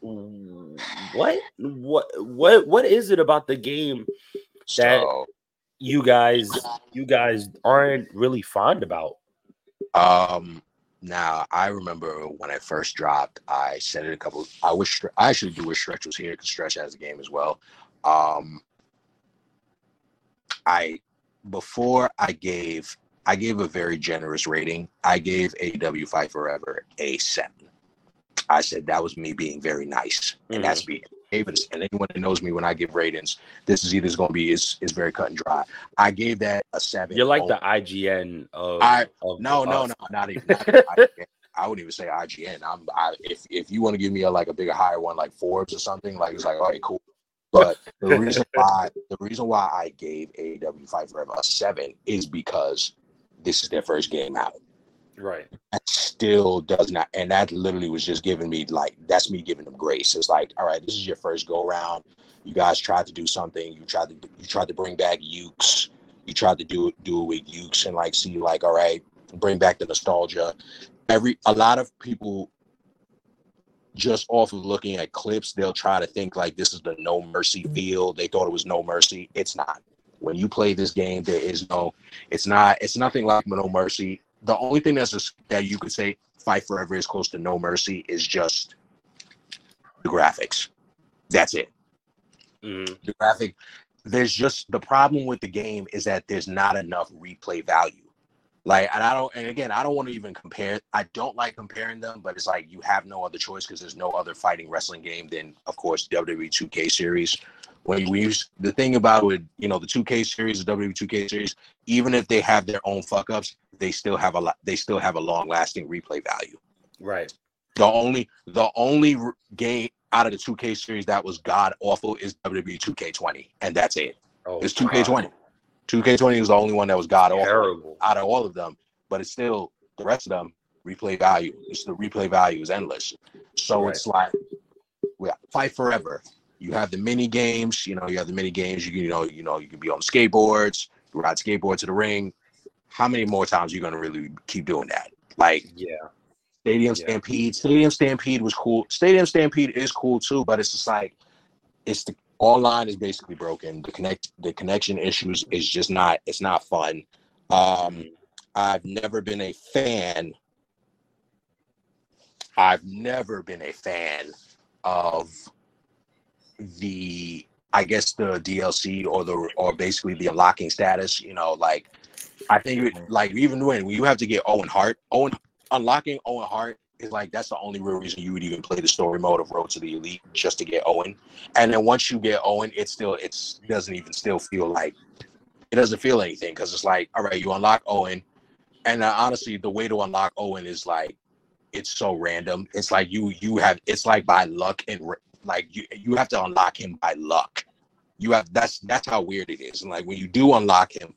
what what what what is it about the game That-
So
you guys you guys aren't really fond about
Um, now I remember when I first dropped, I said it a couple. I wish I actually do wish Stretch was here because Stretch has a game as well. Um, I before I gave I gave a very generous rating. I gave AW Fight Forever a seven. I said that was me being very nice, and that's me. Gave it, and anyone that knows me when I give ratings, this is either going to be is is very cut and dry. I gave that a seven.
you're like
only-
the ign of,
I-
of
no, no,
us.
no, not even. Not even. I wouldn't even say IGN. I'm I, if if you want to give me a like a bigger higher one like Forbes or something, like it's like all right, cool. But the reason why the reason why I gave AW Fight Forever a seven is because this is their first game out.
Right
That still does not, and that literally was just giving me like that's me giving them grace. It's like, all right, this is your first go round. You guys tried to do something. You tried to you tried to bring back Yuke's. You tried to do it do it with Yuke's and like see like, all right, bring back the nostalgia. Every a lot of people just off of looking at clips, they'll try to think like this is the no mercy feel. They thought it was no mercy. It's not. When you play this game, there is no. It's not. It's nothing like no mercy. The only thing that's just, that you could say Fight Forever is close to no mercy is just the graphics. That's it.
Mhm.
The graphic. There's just the problem with the game is that there's not enough replay value. Like, and I don't, and again, I don't want to even compare. I don't like comparing them, but it's like you have no other choice because there's no other fighting wrestling game than, of course, WWE 2K series. When we use the thing about with you know the 2K series, the WWE 2K series, even if they have their own fuck ups, they still have a lot. They still have a long lasting replay value.
right
The only the only game out of the 2K series that was god awful is WWE 2K20, and that's it.
oh
It's 2K20. 2K20 is the only one that was god awful out of all of them, but it's still the rest of them replay value. It's the replay value is endless. So
Right.
it's like we fight forever. You have the mini games, you know, you have the mini games, you can, you know, you know, you can be on skateboards, ride skateboard to the ring. How many more times are you gonna really keep doing that? Like
Yeah.
Stadium
Yeah.
Stampede. Stadium Stampede was cool. Stadium Stampede is cool too, but it's just like it's the online is basically broken. The connect the connection issues is just not it's not fun. Um I've never been a fan. I've never been a fan of the I guess the DLC or the or basically the unlocking status, you know, like I think it- like even when you have to get Owen Hart, Owen unlocking Owen Hart is like that's the only real reason you would even play the story mode of Road to the Elite just to get Owen. And then once you get Owen, it still it's doesn't even still feel like it doesn't feel anything because it's like all right, you unlock Owen, and uh, honestly, the way to unlock Owen is like it's so random. It's like you you have it's like by luck and like you you have to unlock him by luck. You have that's that's how weird it is. And like when you do unlock him,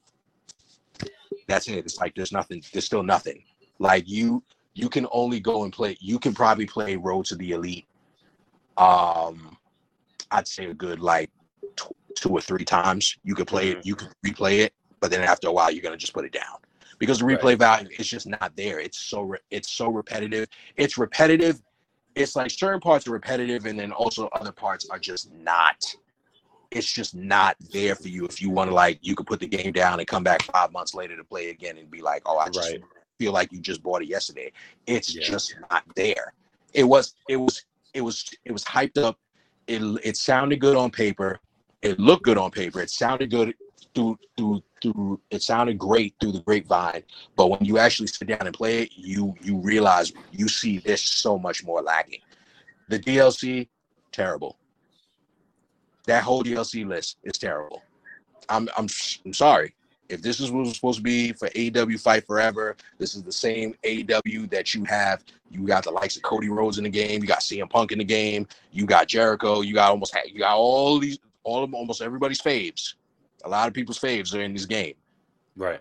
that's it. It's like there's nothing. There's still nothing. Like you you can only go and play. You can probably play Road to the Elite. Um, I'd say a good like tw- two or three times. You could play it. You could replay it, but then after a while, you're gonna just put it down because the replay
Right.
value is just not there. It's so re- it's so repetitive. It's repetitive. It's like certain parts are repetitive, and then also other parts are just not. It's just not there for you if you want to like. You could put the game down and come back five months later to play again and be like, "Oh, I just
Right.
feel like you just bought it yesterday." It's
Yeah.
just not there. It was. It was. It was. It was hyped up. It. It sounded good on paper. It looked good on paper. It sounded good through through through. It sounded great through the grapevine. But when you actually sit down and play it, you you realize you see this so much more lacking. The DLC, terrible. That whole DLC list is terrible. I'm I'm I'm sorry. If this is what was supposed to be for AW Fight Forever, this is the same AW that you have. You got the likes of Cody Rhodes in the game. You got CM Punk in the game. You got Jericho. You got almost you got all these all of almost everybody's faves. A lot of people's faves are in this game.
Right.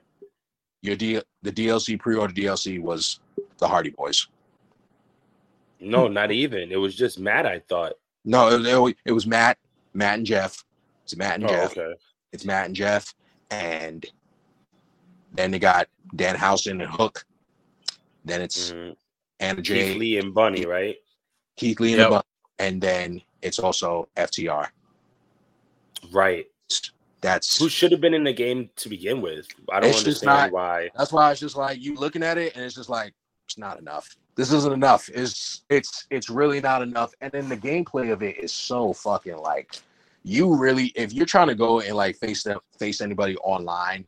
Your D, the DLC pre-order DLC was the Hardy Boys.
No, not even. It was just Matt. I thought.
No, it, was- it was Matt, Matt and Jeff. It's Matt and
Oh,
Jeff.
okay.
It's Matt and Jeff, and then they got Danhausen and Hook. Then it's
Mhm.
Anna Jay,
Keith Lee and Bunny, right?
Keith Lee, and,
Yep.
the Bun- and then it's also FTR.
Right.
That's
Who should have been in the game to begin with? I don't understand
not-
why.
that's why it's just like you looking at it and it's just like it's not enough. This isn't enough. It's it's it's really not enough. And then the gameplay of it is so fucking like you really if you're trying to go and like face them face anybody online,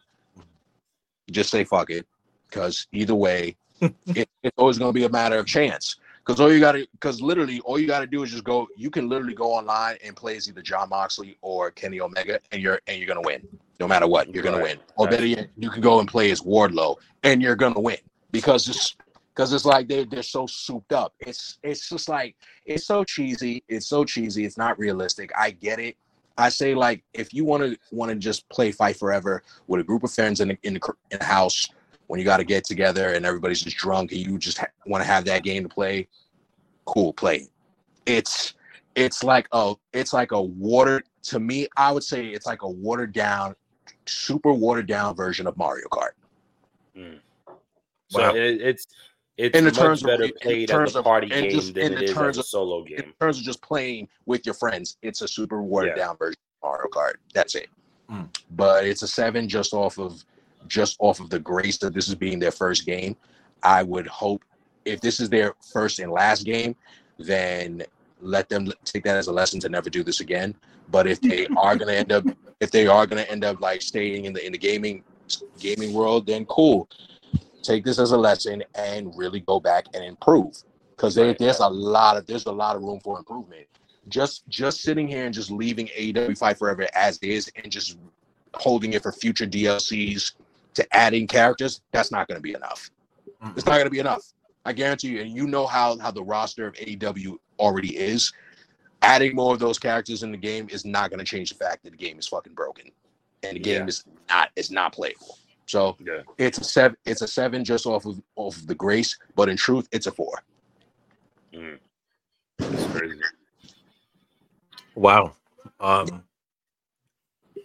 just say fuck it. Cause either way, it, it's always gonna be a matter of chance. Cause all you gotta cause literally all you gotta do is just go, you can literally go online and play as either Jon Moxley or Kenny Omega and you're and you're gonna win. No matter what, you're gonna
Right.
win. Or better yet, you can go and play as Wardlow and you're gonna win because it's because it's like they they're so souped up. It's it's just like it's so cheesy. It's so cheesy. It's not realistic. I get it. I say like if you want to want to just play Fight Forever with a group of friends in the, in the in the house when you got to get together and everybody's just drunk and you just ha- want to have that game to play, cool, play. it. It's it's like a it's like a water to me. I would say it's like a watered down, super watered down version of Mario Kart.
So
Wow.
it, it's it's
In the
much
terms of-
better
in
played
terms
as a party
and
game
just
than
in
it
the
is as a
of-
game.
in terms of just playing with your friends, it's a super watered
Yeah.
down version of Mario Kart. That's it.
Mm.
But it's a seven just off of just off of the grace that this is being their first game. I would hope if this is their first and last game, then let them take that as a lesson to never do this again. But if they are gonna end up if they are gonna end up like staying in the in the gaming gaming world, then cool. Take this as a lesson and really go back and improve because there, there's a lot of there's a lot of room for improvement. Just just sitting here and just leaving AEW Fight Forever as is and just holding it for future DLCs to adding characters, that's not going to be enough. It's not going to be enough. I guarantee you. And you know how how the roster of AEW already is. Adding more of those characters in the game is not going to change the fact that the game is fucking broken, and the game
Yeah.
is not is not playable. So
Yeah.
it's a seven. It's a seven just off of off of the grace, but in truth, it's a four.
Mm. It's crazy.
Wow. Um,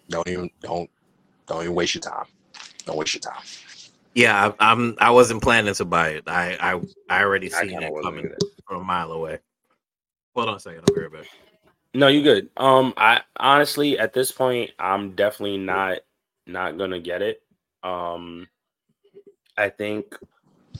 Don't even don't don't even waste your time. Don't waste your time.
yeah, I, I'm. I wasn't planning to buy it. I I I already seen
kinda
it coming from a mile away. Hold on a second. I'll be right back.
No, you good. Um, I honestly at this point, I'm definitely not not gonna get it. Um, I think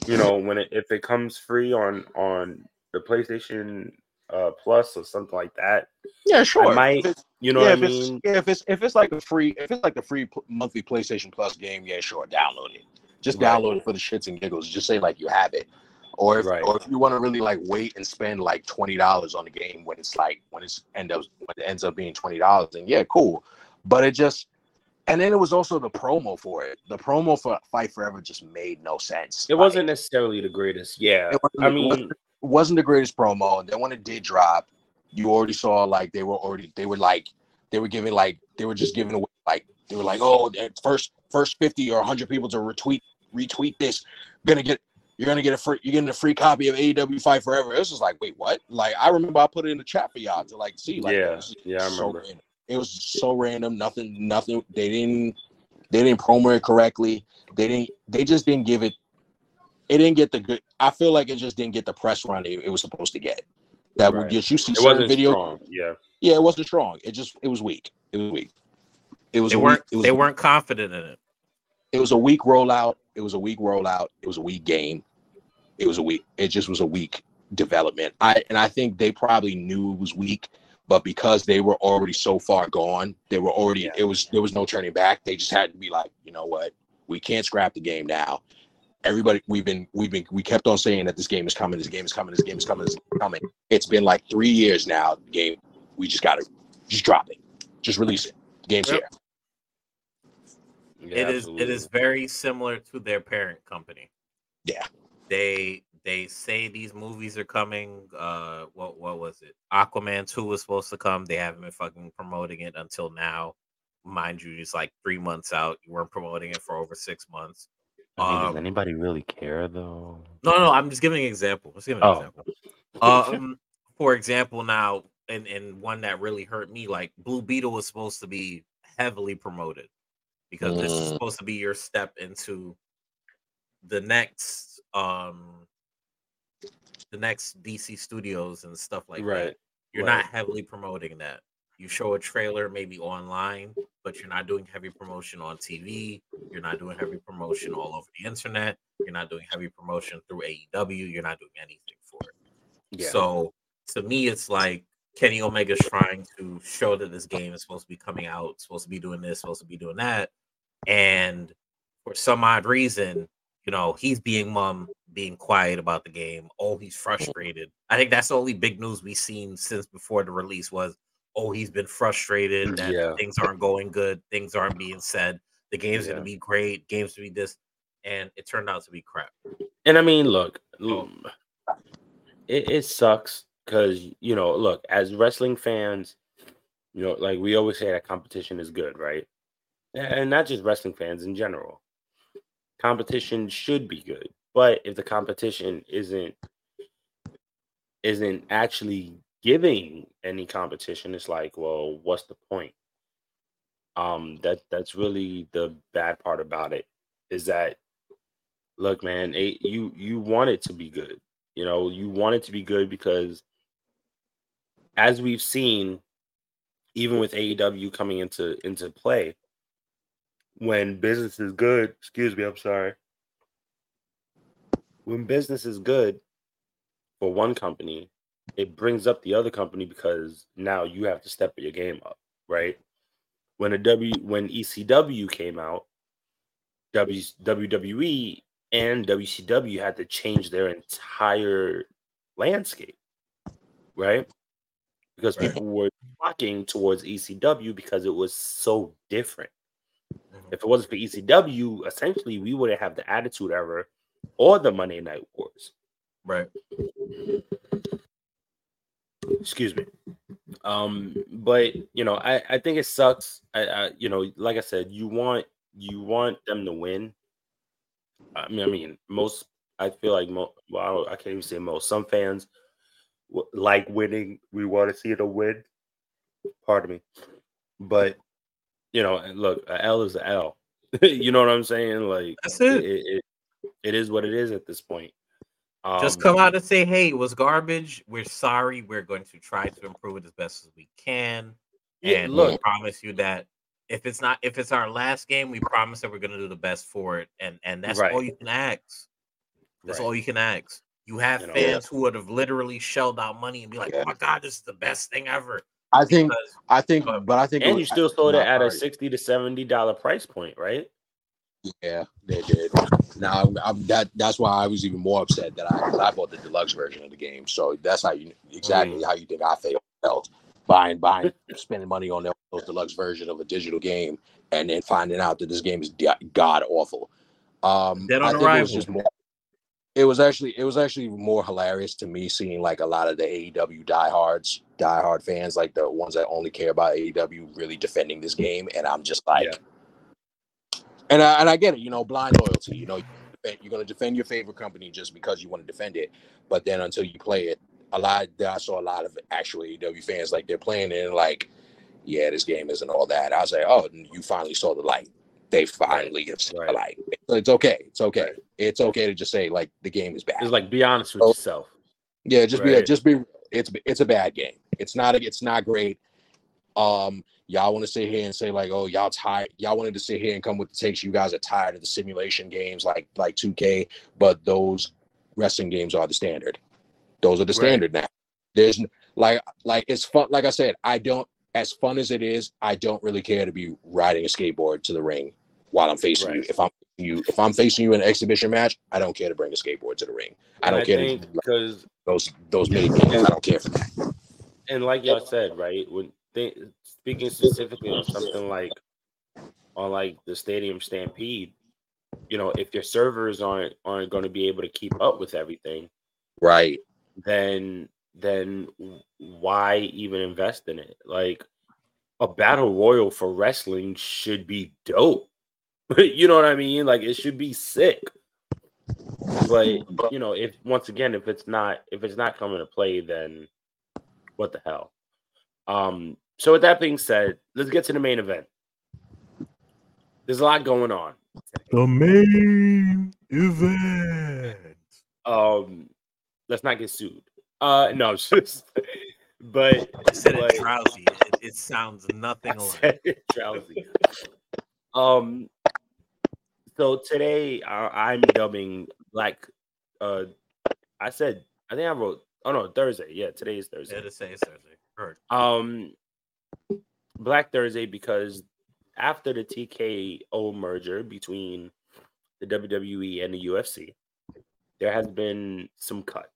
you know when it if it comes free on on the PlayStation uh Plus or something like that,
Yeah, sure.
might- you know
yeah,
what I
if it's
mean?
yeah, if it's if it's like a free if it's like the free pl- monthly PlayStation Plus game, yeah, sure, download it. Just
Right.
download it for the shits and giggles. Just say like you have it. Or if
Right.
or if you want to really like wait and spend like twenty dollars on the game when it's like when it's end up when it ends up being twenty dollars, then yeah, cool. But it just and then it was also the promo for it. The promo for Fight Forever just made no sense.
It
Like,
wasn't necessarily the greatest. Yeah,
it wasn't,
I
it
mean,
wasn't- the greatest promo. And then when it did drop, you already saw like they were already they were like they were giving like they were just giving away like they were like oh first first fifty or hundred people to retweet retweet this gonna get you're gonna get a free you're getting a free copy of AEW Fight Forever. It was just like wait what? Like I remember I put it in the chat for y'all to like see like
Yeah,
this
yeah, I remember.
random. It was so random. Nothing nothing. They didn't they didn't promo it correctly. They didn't they just didn't give it it didn't get the good. I feel like it just didn't get the press run it, it was supposed to get. That would
Right.
get you see certain video.
strong. Yeah,
Yeah, it wasn't strong. It just it was weak. It was weak. It was
They
a
weren't.
weak, was
They weren't confident in it.
it was a weak rollout. It was a weak rollout. It was a weak game. It was a weak. It just was a weak development. I and I think they probably knew it was weak, but because they were already so far gone, they were already.
Yeah.
It was there was no turning back. They just had to be like, you know what, we can't scrap the game now. Everybody, we've been, we've been, we kept on saying that this game is coming, this game is coming, this game is coming, this game is coming. It's been like three years now. The game, we just gotta, just drop it, just release it. The game's
Yep.
here.
yeah
it is. It
absolutely.
is very similar to their parent company.
Yeah.
They they say these movies are coming. Uh, what what was it? Aquaman two was supposed to come. They haven't been fucking promoting it until now. Mind you, it's like three months out. You weren't promoting it for over six months.
I mean, does
Um,
anybody really care though?
No, no, I'm just giving an example. Let's give an
Oh.
example. Um, for example, now, and and one that really hurt me, like Blue Beetle was supposed to be heavily promoted because this is
Mm.
supposed to be your step into the next um the next DC studios and stuff like that. You're
right.
not heavily promoting that. You show a trailer maybe online, but you're not doing heavy promotion on TV. You're not doing heavy promotion all over the internet. You're not doing heavy promotion through AEW. You're not doing anything for it.
Yeah.
So to me, it's like Kenny Omega's trying to show that this game is supposed to be coming out, supposed to be doing this, supposed to be doing that. And for some odd reason, you know, he's being mum, being quiet about the game. Oh, he's mm. frustrated. I think that's the only big news we've seen since before the release was, oh, he's been frustrated that
Yeah.
things aren't going good, things aren't being said, the game's
Yeah.
gonna be great, games to be this, and it turned out to be crap.
And I mean, look, it, it sucks because you know, look, as wrestling fans, you know, like we always say that competition is good, right? And not just wrestling fans in general. Competition should be good, but if the competition isn't isn't actually giving any competition, it's like, well, what's the point? Um, that that's really the bad part about it is that look, man, it, you you want it to be good. You know, you want it to be good because as we've seen, even with AEW coming into into play, when business is good, excuse me, I'm sorry. When business is good for one company, it brings up the other company because now you have to step your game up, right? When a W when ECW came out, W WWE and WCW had to change their entire landscape, right? Because
Right.
people were flocking towards ECW because it was so different.
Mhm.
If it wasn't for ECW, essentially we wouldn't have the Attitude Era or the Monday Night Wars.
Right.
Excuse me. Um, but you know, I I think it sucks. I, I you know, like I said, you want you want them to win. I mean, I mean, most I feel like mo- well, I, I can't even say most. Some fans w- like winning. We want to see them win. Pardon me. But you know, look, a L is a L. you know what I'm saying? Like
That's it.
It, it, it is what it is at this point. Um,
Just come out and say, "Hey, it was garbage. We're sorry. We're going to try to improve it as best as we can."
Yeah,
and
look.
we promise you that if it's not if it's our last game, we promise that we're going to do the best for it. And and that's all you can ask. That's
Right.
all you can ask. You have
You know,
fans who would have literally shelled out money and be like,
Yeah.
"Oh my god, this is the best thing ever."
I think,
Because
I think,
But-
but I think, it
and you still sold it at a sixty to seventy dollar price point, right?
Yeah, they did. Now I'm, that that's why I was even more upset that I I bought the deluxe version of the game. So that's how you exactly
Mm.
how you think I felt buying buying spending money on those deluxe version of a digital game and then finding out that this game is god awful. Um,
Dead on
think it was
arrival.
just more. It was actually it was actually more hilarious to me seeing like a lot of the AEW diehards, diehard fans, like the ones that only care about AEW, really defending this game, and I'm just like,
Yeah.
And I, and I get it, you know, blind loyalty. You know, you're going to defend your favorite company just because you want to defend it, but then until you play it, a lot. I saw a lot of actual AEW fans like they're playing it and like, yeah, this game isn't all that. I was like, oh, you finally saw the light. They finally have seen the light. So it's okay. It's okay.
Right.
It's okay to just say like the game is bad.
It's like be honest with
Oh.
yourself.
Yeah, just be
Right.
just be it's it's a bad game. It's not it's not great. Um y'all want to sit here and say like, oh, y'all tired. Y'all wanted to sit here and come with the takes. You guys are tired of the simulation games like like 2K, but those wrestling games are the standard. Those are the
Right.
standard now. There's like like it's fun. Like I said, I don't as fun as it is, I don't really care to be riding a skateboard to the ring while I'm facing you. If I'm you if I'm facing you in an exhibition match, I don't care to bring a skateboard to the ring. I don't care
think
do
because
those those mini games. I don't care for that.
and like y'all said, right? When they speaking specifically on something like on like the stadium stampede, you know, if your servers aren't aren't going to be able to keep up with everything,
Right.
then then why even invest in it? Like a battle royal for wrestling should be dope. you know what I mean? Like it should be sick. But you know, if once again, if it's not if it's not coming to play, then what the hell? Um, so with that being said, let's get to the main event. There's a lot going on.
the main event.
Um, let's not get sued. Uh, no, just, but
I said it drowsy. It, it sounds nothing
I
alike.
said it drowsy. Um, so today uh, I'm dubbing Black. Uh, I said I think I wrote. Oh no, Thursday. Yeah, today is Thursday.
Yeah, to say it's Thursday. Heard.
Um, Black Thursday because after the TKO merger between the WWE and the UFC, there has been some cuts.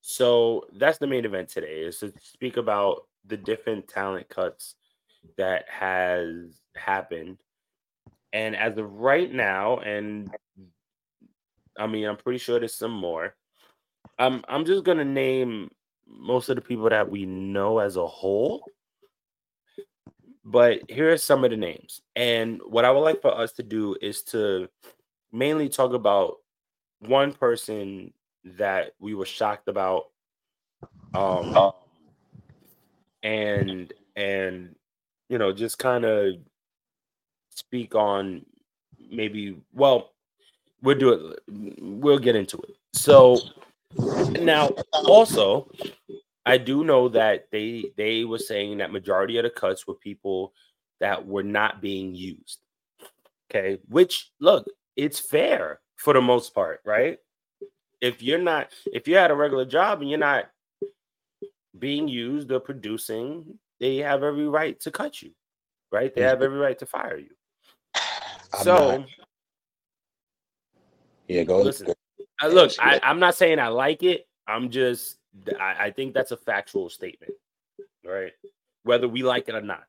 So that's the main event today is to speak about the different talent cuts that has happened. And as of right now, and I mean, I'm pretty sure there's some more. I'm I'm just gonna name most of the people that we know as a whole. But here are some of the names. And what I would like for us to do is to mainly talk about one person that we were shocked about. Um and and you know, just kind of speak on maybe well, we'll do it we'll get into it. So now also I do know that they they were saying that majority of the cuts were people that were not being used. Okay, which look, it's fair for the most part, right? If you're not if you had a regular job and you're not being used or producing, they have every right to cut you, right? They have every right to fire you.
I'm
so
not- yeah, go
listen, I, look, I, I'm not saying I like it. I'm just, I, I think that's a factual statement, right? Whether we like it or not.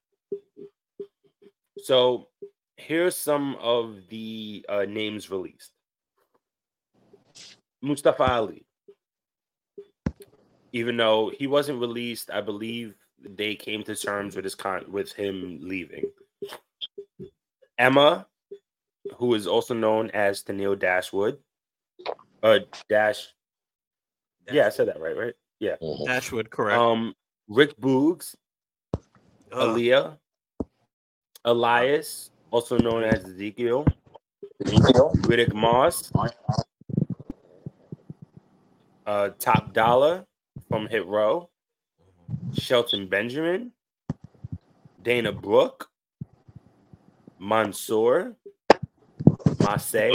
So here's some of the uh, names released Mustafa Ali. Even though he wasn't released, I believe they came to terms with his con with him leaving. Emma, who is also known as Tennille Dashwood, uh, Dash. Yeah, I said that right, right? Yeah.
Mhm.
Dashwood, correct.
Um, Rick Boogs,
Ugh.
Aliyah, Elias, also known as Ezekiel, Riddick Moss, uh, Top Dollar from Hit Row, Shelton Benjamin, Dana Brooke, Mansoor, Massey,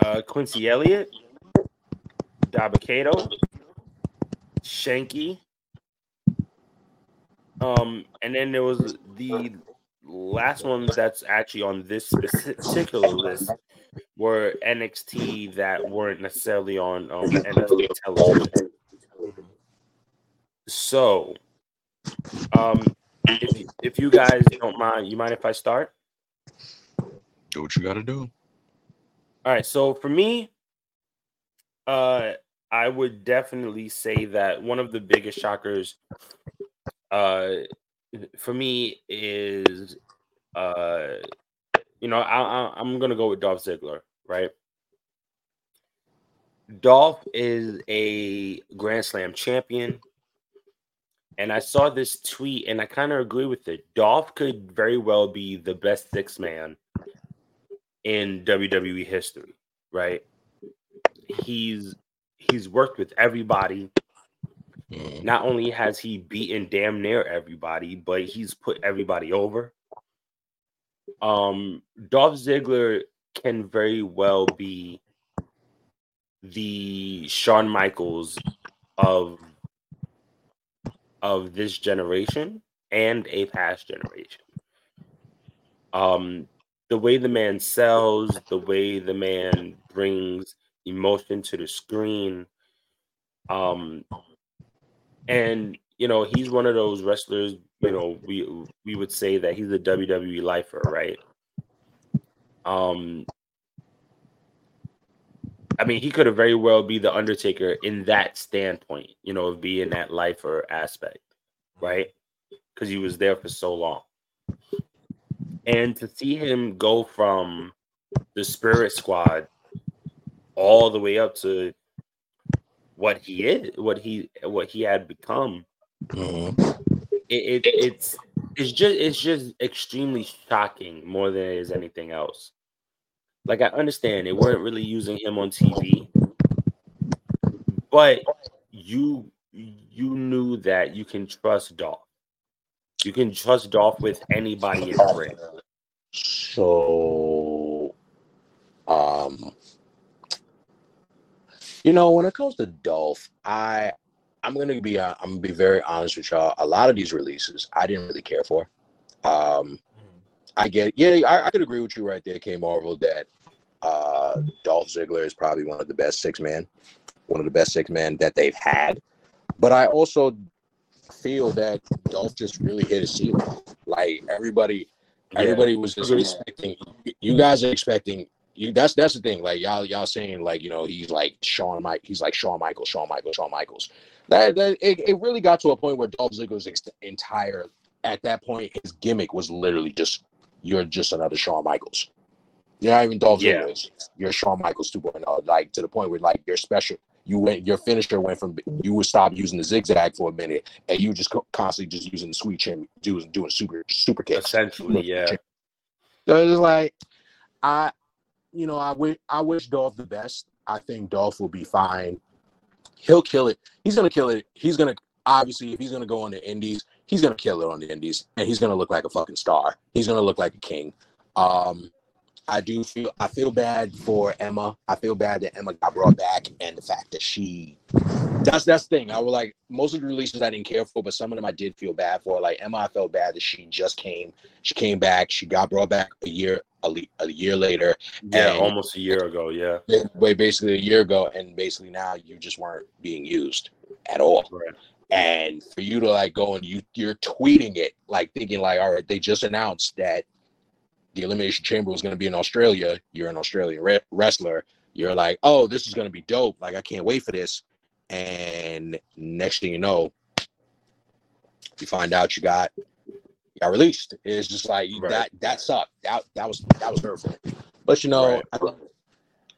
uh, Quincy Elliott, Dabba-Kato, Shanky. Um, and then there was the last ones that's actually on this particular list were NXT that weren't necessarily on um, NXT television. So, um, if if you guys don't mind, you mind if I start?
Do what you got to do.
All right. So for me, uh, I would definitely say that one of the biggest shockers, uh, for me is, uh, you know, I, I'm gonna go with Dolph Ziggler, right? Dolph is a Grand Slam champion. And I saw this tweet and I kind of agree with it. Dolph could very well be the best six man in WWE history, right? He's he's worked with everybody.
Mm.
Not only has he beaten damn near everybody, but he's put everybody over. Um, Dolph Ziggler can very well be the Shawn Michaels of of this generation and a past generation. Um, the way the man sells, the way the man brings emotion to the screen, um, and you know he's one of those wrestlers. You know, we we would say that he's a WWE lifer, right? Um, I mean, he could have very well be the Undertaker in that standpoint, you know, of being that lifer aspect, right? Because he was there for so long. And to see him go from the Spirit Squad all the way up to what he is, what he what he had become,
Mhm.
it, it it's it's just it's just extremely shocking more than it is anything else. Like I understand they weren't really using him on TV, but you you knew that you can trust Dolph. You can trust Dolph with anybody in the ring.
So, um, you know, when it comes to Dolph, I I'm gonna be uh, I'm gonna be very honest with y'all. A lot of these releases I didn't really care for. Um, I get yeah, I, I could agree with you right there, Kay Marvel, that uh, Dolph Ziggler is probably one of the best six man, one of the best six men that they've had. But I also feel that Dolph just really hit a ceiling. Like everybody,
Yeah.
everybody was just expecting. You guys are expecting. You that's that's the thing. Like y'all y'all saying like you know he's like Shawn Mike. He's like Shawn Michaels, Shawn Michaels, Shawn Michaels. That, that it, it really got to a point where Dolph Ziggler's ex- entire at that point his gimmick was literally just you're just another Shawn Michaels. You're not even Dolph
Yeah.
Ziggler. You're Shawn Michaels 2.0. Like to the point where like you're special. You went your finisher went from you would stop using the zigzag for a minute and you just co- constantly just using the sweet chin doing doing super super kicks.
Essentially, yeah.
So it's like I, you know, I wish I wish Dolph the best. I think Dolph will be fine. He'll kill it. He's gonna kill it. He's gonna obviously if he's gonna go on the Indies, he's gonna kill it on the Indies, and he's gonna look like a fucking star. He's gonna look like a king. Um, I do feel I feel bad for Emma. I feel bad that Emma got brought back, and the fact that she. That's that's the thing. I was like most of the releases I didn't care for, but some of them I did feel bad for. Like Emma, I felt bad that she just came. She came back. She got brought back a year a, le- a year later.
Yeah,
And-
almost a year ago, yeah.
Wait, basically a year ago, and basically now you just weren't being used at all.
Right.
And for you to like go and you you're tweeting it, like thinking like, all right, they just announced that the Elimination Chamber was going to be in Australia. You're an Australian re- wrestler. You're like, oh, this is going to be dope. Like, I can't wait for this. And next thing you know, you find out you got you got released. It's just like
Right.
that. That sucked. That that was that was hurtful. But you know,
Right.
I think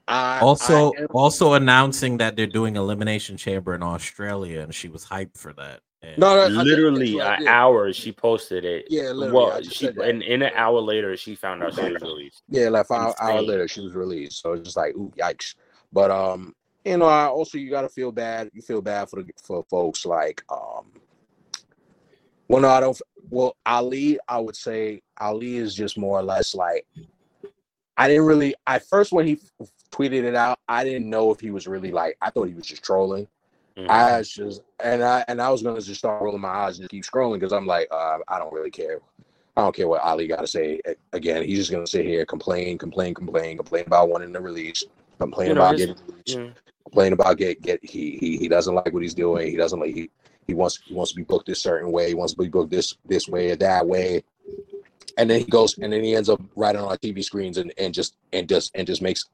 I,
Also,
I am-
also announcing that they're doing Elimination Chamber in Australia, and she was hyped for that. And
no, no,
Literally
I
an
did.
hour, she posted it.
Yeah, literally,
Well, she and in an hour later, she found out she was released.
Yeah, like five hours later, she was released. So it's just like, ooh, yikes. But um, you know, I also you gotta feel bad. You feel bad for the for folks like um. Well, no, I don't. Well, Ali, I would say Ali is just more or less like. I didn't really. At first, when he f- tweeted it out, I didn't know if he was really like. I thought he was just trolling.
Mhm.
I was just and I and I was gonna just start rolling my eyes and keep scrolling because I'm like, uh, I don't really care. I don't care what Ali got to say. Again, he's just gonna sit here, complain, complain, complain, complain about wanting to release, complain
You know,
about
his-
getting released,
Yeah.
Complain about get get he he he doesn't like what he's doing. He doesn't like he he wants he wants to be booked this certain way. He wants to be booked this this way or that way. And then he goes and then he ends up right on our TV screens and, and just and just and just makes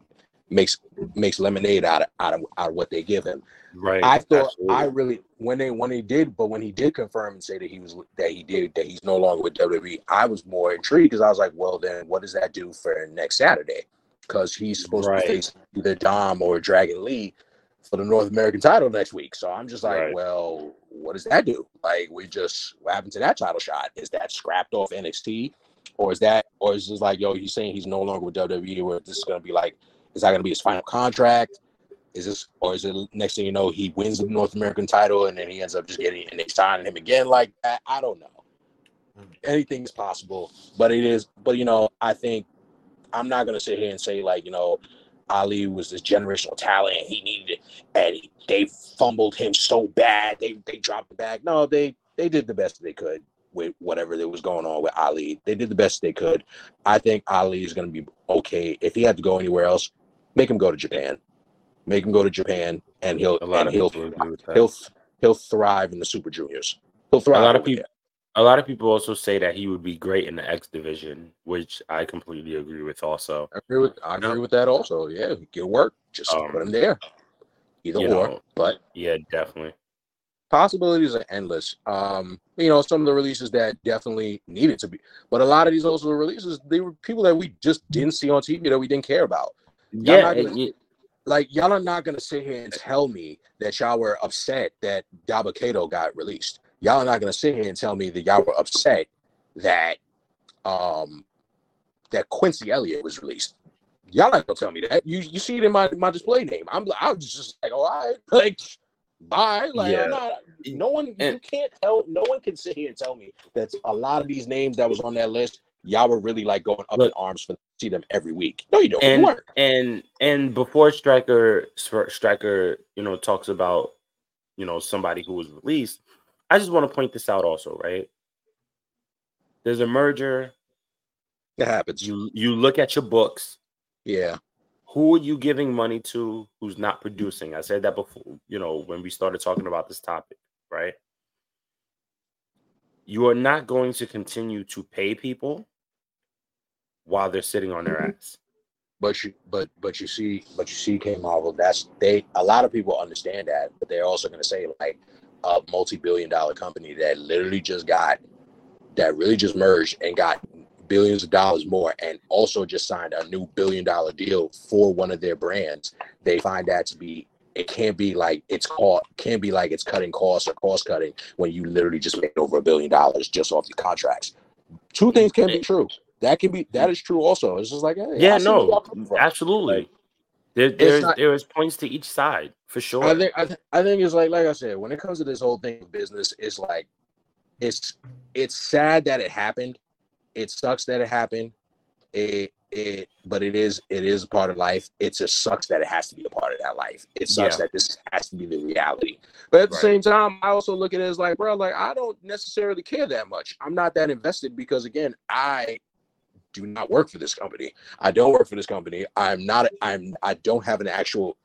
makes makes lemonade out of out of out of what they give him.
Right.
I thought
absolutely.
I really when they when he did, but when he did confirm and say that he was that he did that he's no longer with WWE, I was more intrigued because I was like, well, then what does that do for next Saturday? Because he's supposed
Right.
to face either Dom or Dragon Lee for the North American title next week. So I'm just like,
Right.
well, what does that do? Like, we just what happened to that title shot? Is that scrapped off NXT, or is that, or is this like, yo, he's saying he's no longer with WWE, Where this is gonna be like, is that gonna be his final contract? Is this, or is it next thing you know, he wins the North American title and then he ends up just getting and they signing him again like that? I don't know. Mm. Anything's possible, but it is. But you know, I think I'm not gonna sit here and say like you know, Ali was this generational talent and he needed it, and he, they fumbled him so bad they they dropped the bag. No, they they did the best they could with whatever that was going on with Ali. They did the best they could. I think Ali is gonna be okay if he had to go anywhere else. Make him go to Japan. Make him go to Japan, and he'll
a lot
and
of
he'll
people agree with that.
he'll he'll thrive in the Super Juniors. He'll thrive.
a lot of people
there.
A lot of people also say that he would be great in the X division, which I completely agree with also.
I agree with I agree with that also. Yeah, get work. Just
Um,
put him there. Either or,
know,
but
Yeah, definitely.
possibilities are endless. Um, you know, some of the releases that definitely needed to be, but a lot of these also releases, they were people that we just didn't see on TV that we didn't care about.
Yeah,
not
and
gonna-
y-
Like y'all are not gonna sit here and tell me that y'all were upset that Dabba-Kato got released. Y'all are not gonna sit here and tell me that y'all were upset that um that Quincy Elliott was released. Y'all not gonna tell me that. You you see it in my my display name. I'm I was just like, all right, like bye. Like
Yeah.
I'm not no one you can't tell no one can sit here and tell me that a lot of these names that was on that list, y'all were really like going up in arms for see them every week. No, you don't.
And
weren't.
and and before Stryker Stryker, you know, talks about you know somebody who was released, I just want to point this out also, right? There's a merger.
It happens.
You you look at your books.
Yeah.
Who are you giving money to who's not producing? I said that before, you know, when we started talking about this topic, right? You are not going to continue to pay people while they're sitting on their mm-hmm. ass.
But you but but you see but you see Kay Marvel, that's they a lot of people understand that, but they're also gonna say like a multi-billion dollar company that literally just got that really just merged and got billions of dollars more and also just signed a new billion dollar deal for one of their brands. They find that to be it can't be like it's called can't be like it's cutting costs or cost cutting when you literally just made over a billion dollars just off the contracts. Two things can be true. That can be that is true also. It's just like hey,
Yeah,
I see where y'all
no, absolutely.
Like,
there, there's
not-
there is points to each side for sure.
I think I, th- I think it's like like I said, when it comes to this whole thing of business, it's like it's it's sad that it happened. It sucks that it happened. It it but it is it is a part of life. It just sucks that it has to be a part of that life. It sucks
Yeah.
that this has to be the reality. But at the
Right.
same time, I also look at it as like, bro, like I don't necessarily care that much. I'm not that invested because again, I do not work for this company. I don't work for this company. I'm not. I'm. I don't have an actual.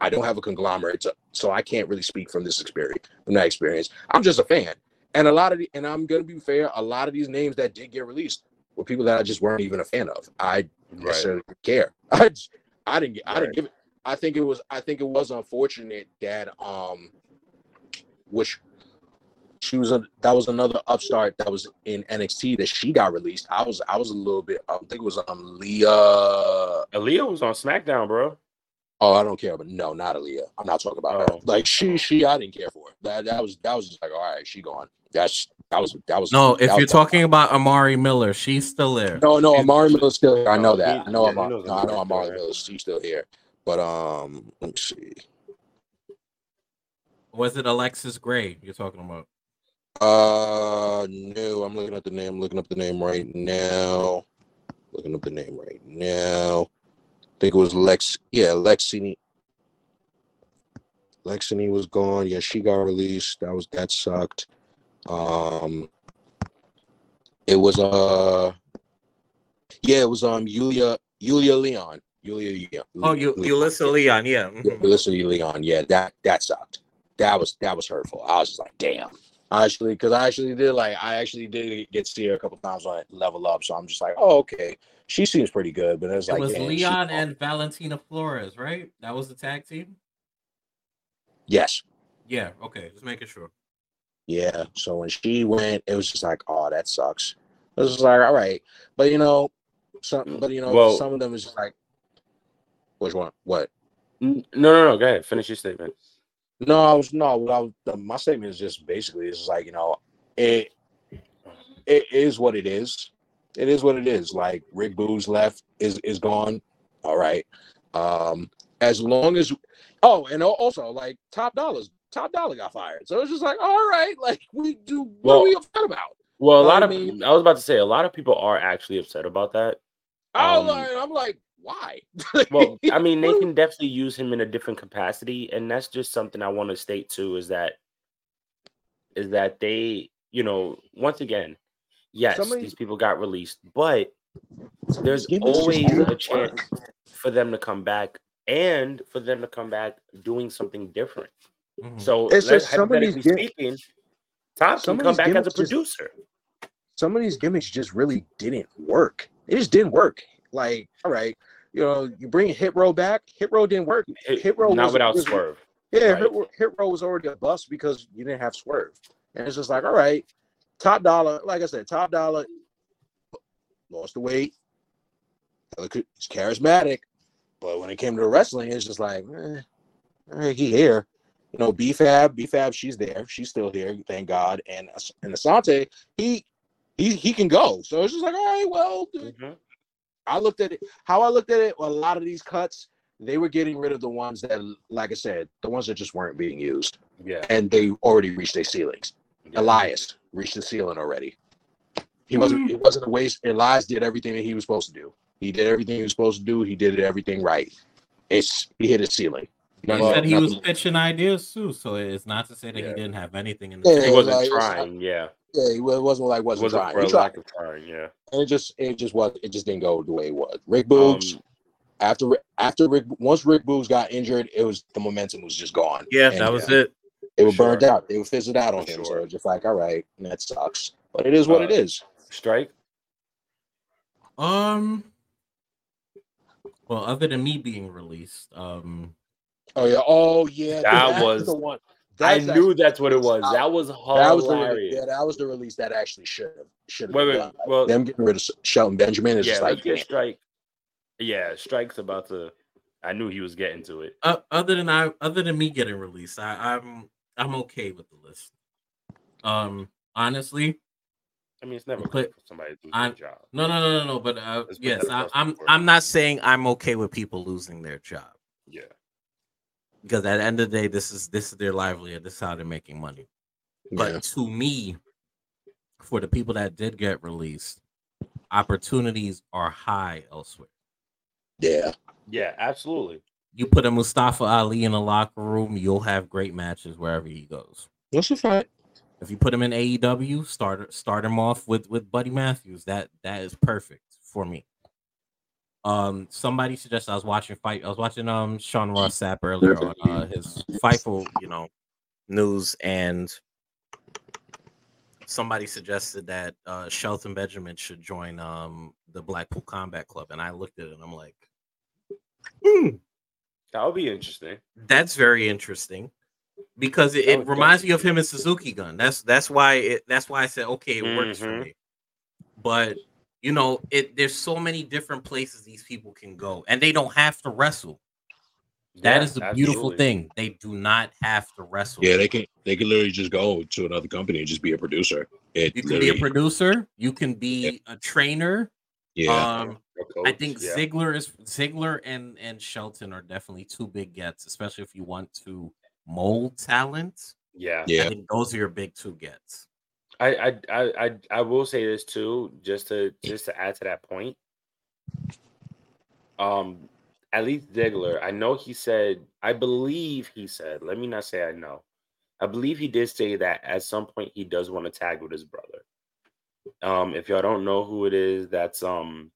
I don't have a conglomerate, so, so I can't really speak from this experience. From that experience, I'm just a fan. And a lot of the, and I'm gonna be fair. A lot of these names that did get released were people that I just weren't even a fan of. I
right.
necessarily didn't care. I, I didn't. I didn't give it. I think it was. I think it was unfortunate that um, which she was a that was another upstart that was in NXT that she got released. I was I was a little bit. I think it was um Leah.
Aliyah was on SmackDown, bro.
Oh, I don't care, but no, not Aliyah. I'm not talking about
Oh.
her. Like she, she, I didn't care for her. That that was that was just like, all right, she gone. That's that was that was
No,
that
if you're
was-
talking about Amari Miller, she's still there.
No, no, Amari Miller's still here. I know
Oh,
that.
he-
I know Amari. No, I know Amari
still there.
Miller's she's still here. But um, let me see.
Was it Alexis Gray you're talking about?
Uh, no, I'm looking at the name. Looking up the name right now. Looking up the name right now. I think it was Lex. Yeah, Lexini. Lexini was gone. Yeah, she got released. That was that sucked. Um, it was uh, yeah, it was um Yulia Yulia Leon. Yulia Leon.
Oh, you Yulisa Leon, yeah.
Yeah,
mhm.
Leon, yeah, that that sucked. That was that was hurtful. I was just like, damn. I actually, because I actually did like I actually did get to see her a couple times on Level Up, so I'm just like, oh okay, she seems pretty good. But it's
It
like
was
damn, she-
Leon and Valentina Feroz, right? That was the tag team.
yes,
Yeah. Okay. Just making sure.
yeah. So when she went, it was just like, oh, that sucks. It was just like, all right, but you know, some, but you know,
Well-
some of them is just like, which one? What?
No, no, no. Go ahead. Finish your statement.
No, I was no. What I was, my statement is just basically it's like you know, it it is what it is. It is what it is. Like Rick Boogs left is is gone. All right. Um, as long as oh, and also like Top Dollas, Top Dolla got fired. So it's just like all right, like we do. What
Well,
are we upset about?
Well, a lot
I
of
mean-
I was about to say a lot of people are actually upset about that.
I
Um,
like, I'm like, why?
Well, I mean, they can definitely use him in a different capacity, and that's just something I want to state too. Is that is that they, you know, once again, yes,
Somebody-
these people got released, but there's
Gimmicks just
always a chance for them to come back and for them to come back doing something different.
Mhm.
So,
It's
let's-
just some
hypothetically
gim-
speaking, Tom
some
can come back as a
gimmicks just-
producer.
some of these gimmicks just really didn't work. It just didn't work. Like, all right, you know, you bring Hit Row back. Hit Row didn't work.
Hit-
Hit Row
not
was-
without
was-
swerve.
Yeah,
Right.
Hit, Row- Hit Row was already a bust because you didn't have Swerve. And it's just like, all right, Top Dolla. Like I said, Top Dolla lost the weight. He's charismatic, but when it came to wrestling, it's just like, eh, eh, he here. You know, B-Fab, B-Fab, she's there. She's still here, thank God. And and Ashante, he he he can go. So it's just like, all right, well,
Mhm.
I looked at it how I looked at it. A lot of these cuts, they were getting rid of the ones that, like I said, the ones that just weren't being used,
Yeah.
and they already reached their ceilings.
yeah.
Elias reached the ceiling already. He wasn't. Mm. It wasn't a waste. Elias did everything that he was supposed to do. He did everything he was supposed to do. He did everything right. It's he hit his ceiling.
He
Nothing-
said he was pitching ideas too, so it's not to say that
Yeah.
he didn't have anything in the
Yeah,
He wasn't
like, it's-
trying. Yeah.
Yeah, he it wasn't like wasn't,
wasn't
trying.
for
He
a lack of trying. Yeah.
and it just it just was it just didn't go the way it was. Rick Boogs
Um,
after after Rick once Rick Boogs got injured, it was the momentum was just gone.
Yeah,
And,
that was
uh,
it.
They were
Sure.
burned out. They were fizzled out on
For
him. So
sure.
it's just like, all right, that sucks. But it is what
Uh,
it is.
Strike.
Um. Well, other than me being released, um,
Oh yeah. Oh yeah.
That
that's
was-
the one.
I knew
actually-
that's what it was. That was
That was the release,
hilarious.
yeah, that was the release that actually should have should have
Wait,
been
wait.
done.
Well,
them getting rid of Shelton Benjamin is
yeah.
just like
get strike. Yeah, strike's about to. I knew he was getting to it.
uh, other than I, other than me getting released, I, I'm I'm okay with the list. Um, honestly,
I mean, it's never
But
good for somebody to do
I'm-
their job.
no, no, no, no, no. But uh, yes, I, I'm
board.
I'm not saying I'm okay with people losing their job
Yeah.
Because at the end of the day, this is this is their livelihood. This is how they're making money. But
Yeah.
to me, for the people that did get released, opportunities are high elsewhere.
yeah.
Yeah, absolutely.
You put a Mustafa Ali in a locker room, you'll have great matches wherever he goes.
That's a fact.
If you put him in AEW, start start him off with with Buddy Matthews. That that is perfect for me. Um, somebody suggested I was watching fight. I was watching um Sean Ross Sapp earlier on uh, his Fightful, you know, news, and somebody suggested that uh Shelton Benjamin should join um the Blackpool Combat Club, and I looked at it and I'm like, hmm,
That would be interesting.
that's very interesting because it, it
would
reminds me of him and Suzuki Gun. That's that's why it that's why I said okay, it works for
Mhm.
me. But you know, it there's so many different places these people can go, and they don't have to wrestle. That
Yeah,
is the beautiful thing. They do not have to wrestle.
Yeah, they can they can literally just go to another company and just be a producer. It
you can be a producer. You can be a trainer.
Yeah,
Um,
Or
I think
yeah.
Ziggler is Ziggler and and Shelton are definitely two big gets, especially if you want to mold talent.
Yeah.
I
yeah.
think those are your big two gets.
I, I I I I will say this too, just to just to add to that point. Um, at least Ziggler, I know he said, I believe he said, let me not say I know. I believe he did say that at some point he does want to tag with his brother. Um, if y'all don't know who it is, that's um,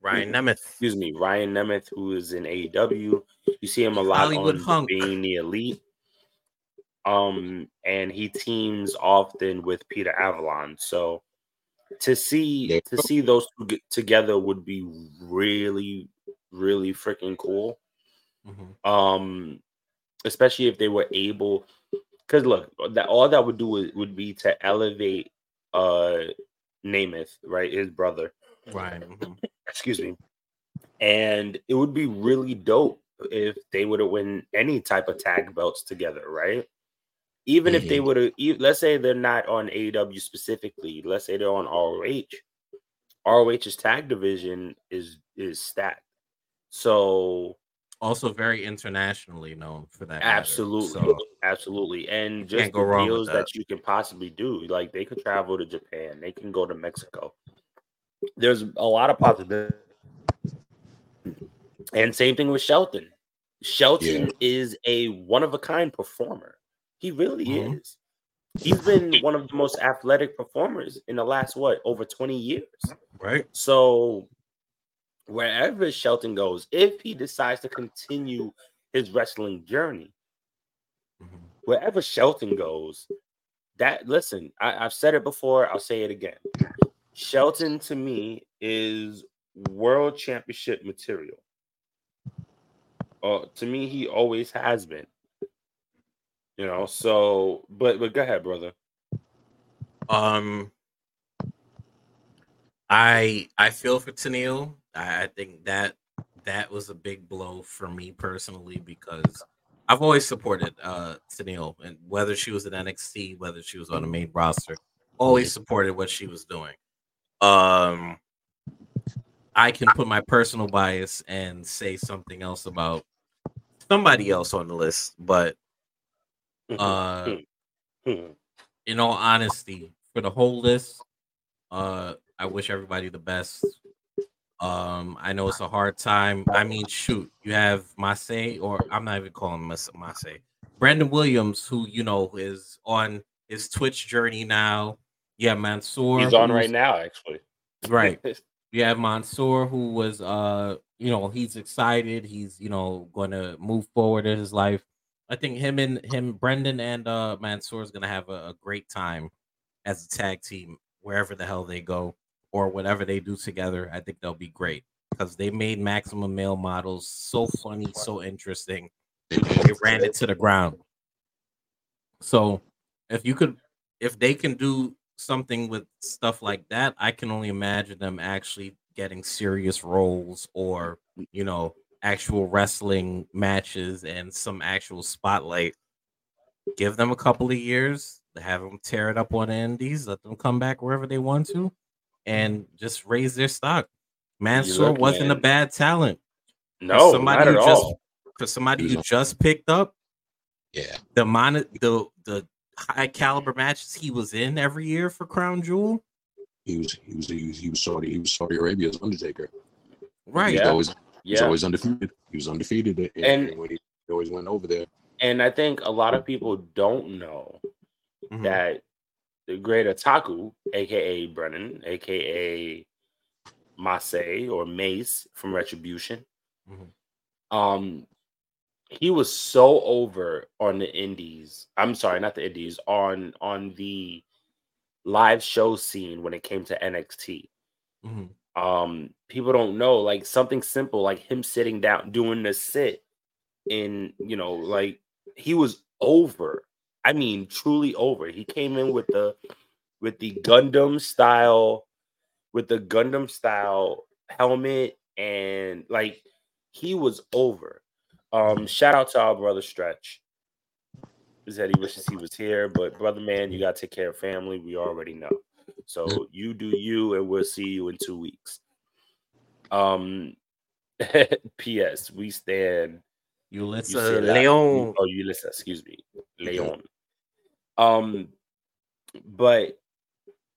Ryan Nemeth.
excuse me, Ryan Nemeth, who is in AEW. You see him a lot
Hollywood
on
Hunk.
being the elite. Um, and he teams often with Peter Avalon. So to see to see those two get together would be really, really freaking cool.
Mhm.
Um, especially if they were able because look, that all that would do would, would be to elevate uh Nemeth, right? His brother
Ryan. mhm.
excuse me. And it would be really dope if they would have win any type of tag belts together, right? Even if they
Mhm.
would have, let's say they're not on AEW specifically, let's say they're on ROH. ROH's tag division is is stacked. So
Also very internationally known for that. matter.
absolutely,
So,
absolutely, and just the
go wrong with
deals that.
that.
you can possibly do, like they could travel to Japan, they can go to Mexico. There's a lot of possibilities. And same thing with Shelton. Shelton
Yeah.
is a one of a kind performer. He really
Mhm.
is. He's been one of the most athletic performers in the last what over 20 years.
right?
So wherever Shelton goes, if he decides to continue his wrestling journey,
Mhm.
wherever Shelton goes, that listen, I, I've said it before, I'll say it again. Shelton to me is world championship material. Uh, to me, he always has been. You know, so but but go ahead, brother.
Um, I I feel for Tenille. I, I think that that was a big blow for me personally because I've always supported uh Tenille, and whether she was in NXT, whether she was on the main roster, always supported what she was doing. Um, I can put my personal bias and say something else about somebody else on the list, but uh
Hmm.
in all honesty, for the whole list, uh, I wish everybody the best. Um, I know it's a hard time. I mean, shoot, you have Masay, or I'm not even calling him Mas- Masay, Brennan Williams, who you know is on his Twitch journey now. Yeah, Mansoor.
He's on right now, actually.
Right. You have Mansoor, who was, uh, you know, he's excited. He's, you know, going to move forward in his life. I think him and him, Brennan and uh, Mansoor is to have a, a great time as a tag team wherever the hell they go or whatever they do together. I think they'll be great because they made Maximum Male models so funny, so interesting. They ran it to the ground. So if you could, if they can do something with stuff like that, I can only imagine them actually getting serious roles or you know actual wrestling matches and some actual spotlight. Give them a couple of years, have them tear it up on the indies, let them come back wherever they want to, and just raise their stock. Mansoor
look,
wasn't a bad talent.
No,
somebody
not at
who just-
all.
For somebody
He's
who just picked up,
Yeah,
the mon- the the high caliber matches he was in every year for Crown Jewel.
he was he was he was, he was Saudi he was Saudi Arabia's Undertaker.
Right.
He's
Yeah.
always he's
Yeah.
always undefeated. He was undefeated, and,
And-
when he always went over there.
And I think a lot of people don't know
Mhm.
that the great Otaku, aka Brennan, aka Masay or Mace from Retribution,
Mhm.
um, he was so over on the indies. I'm sorry, not the indies, on on the live show scene when it came to NXT.
Mhm.
Um people don't know like something simple like him sitting down doing the sit and you know like he was over i mean truly over he came in with the with the gundam style with the gundam style helmet and like he was over Um, shout out to our brother Stretch. He said he wishes he was here, but brother man, you gotta take care of family. We already know. So you do you, and we'll see you in two weeks. Um, P.S. We stand. Say that-
Leon.
Oh, Yulisa, excuse me, Leon. Um, but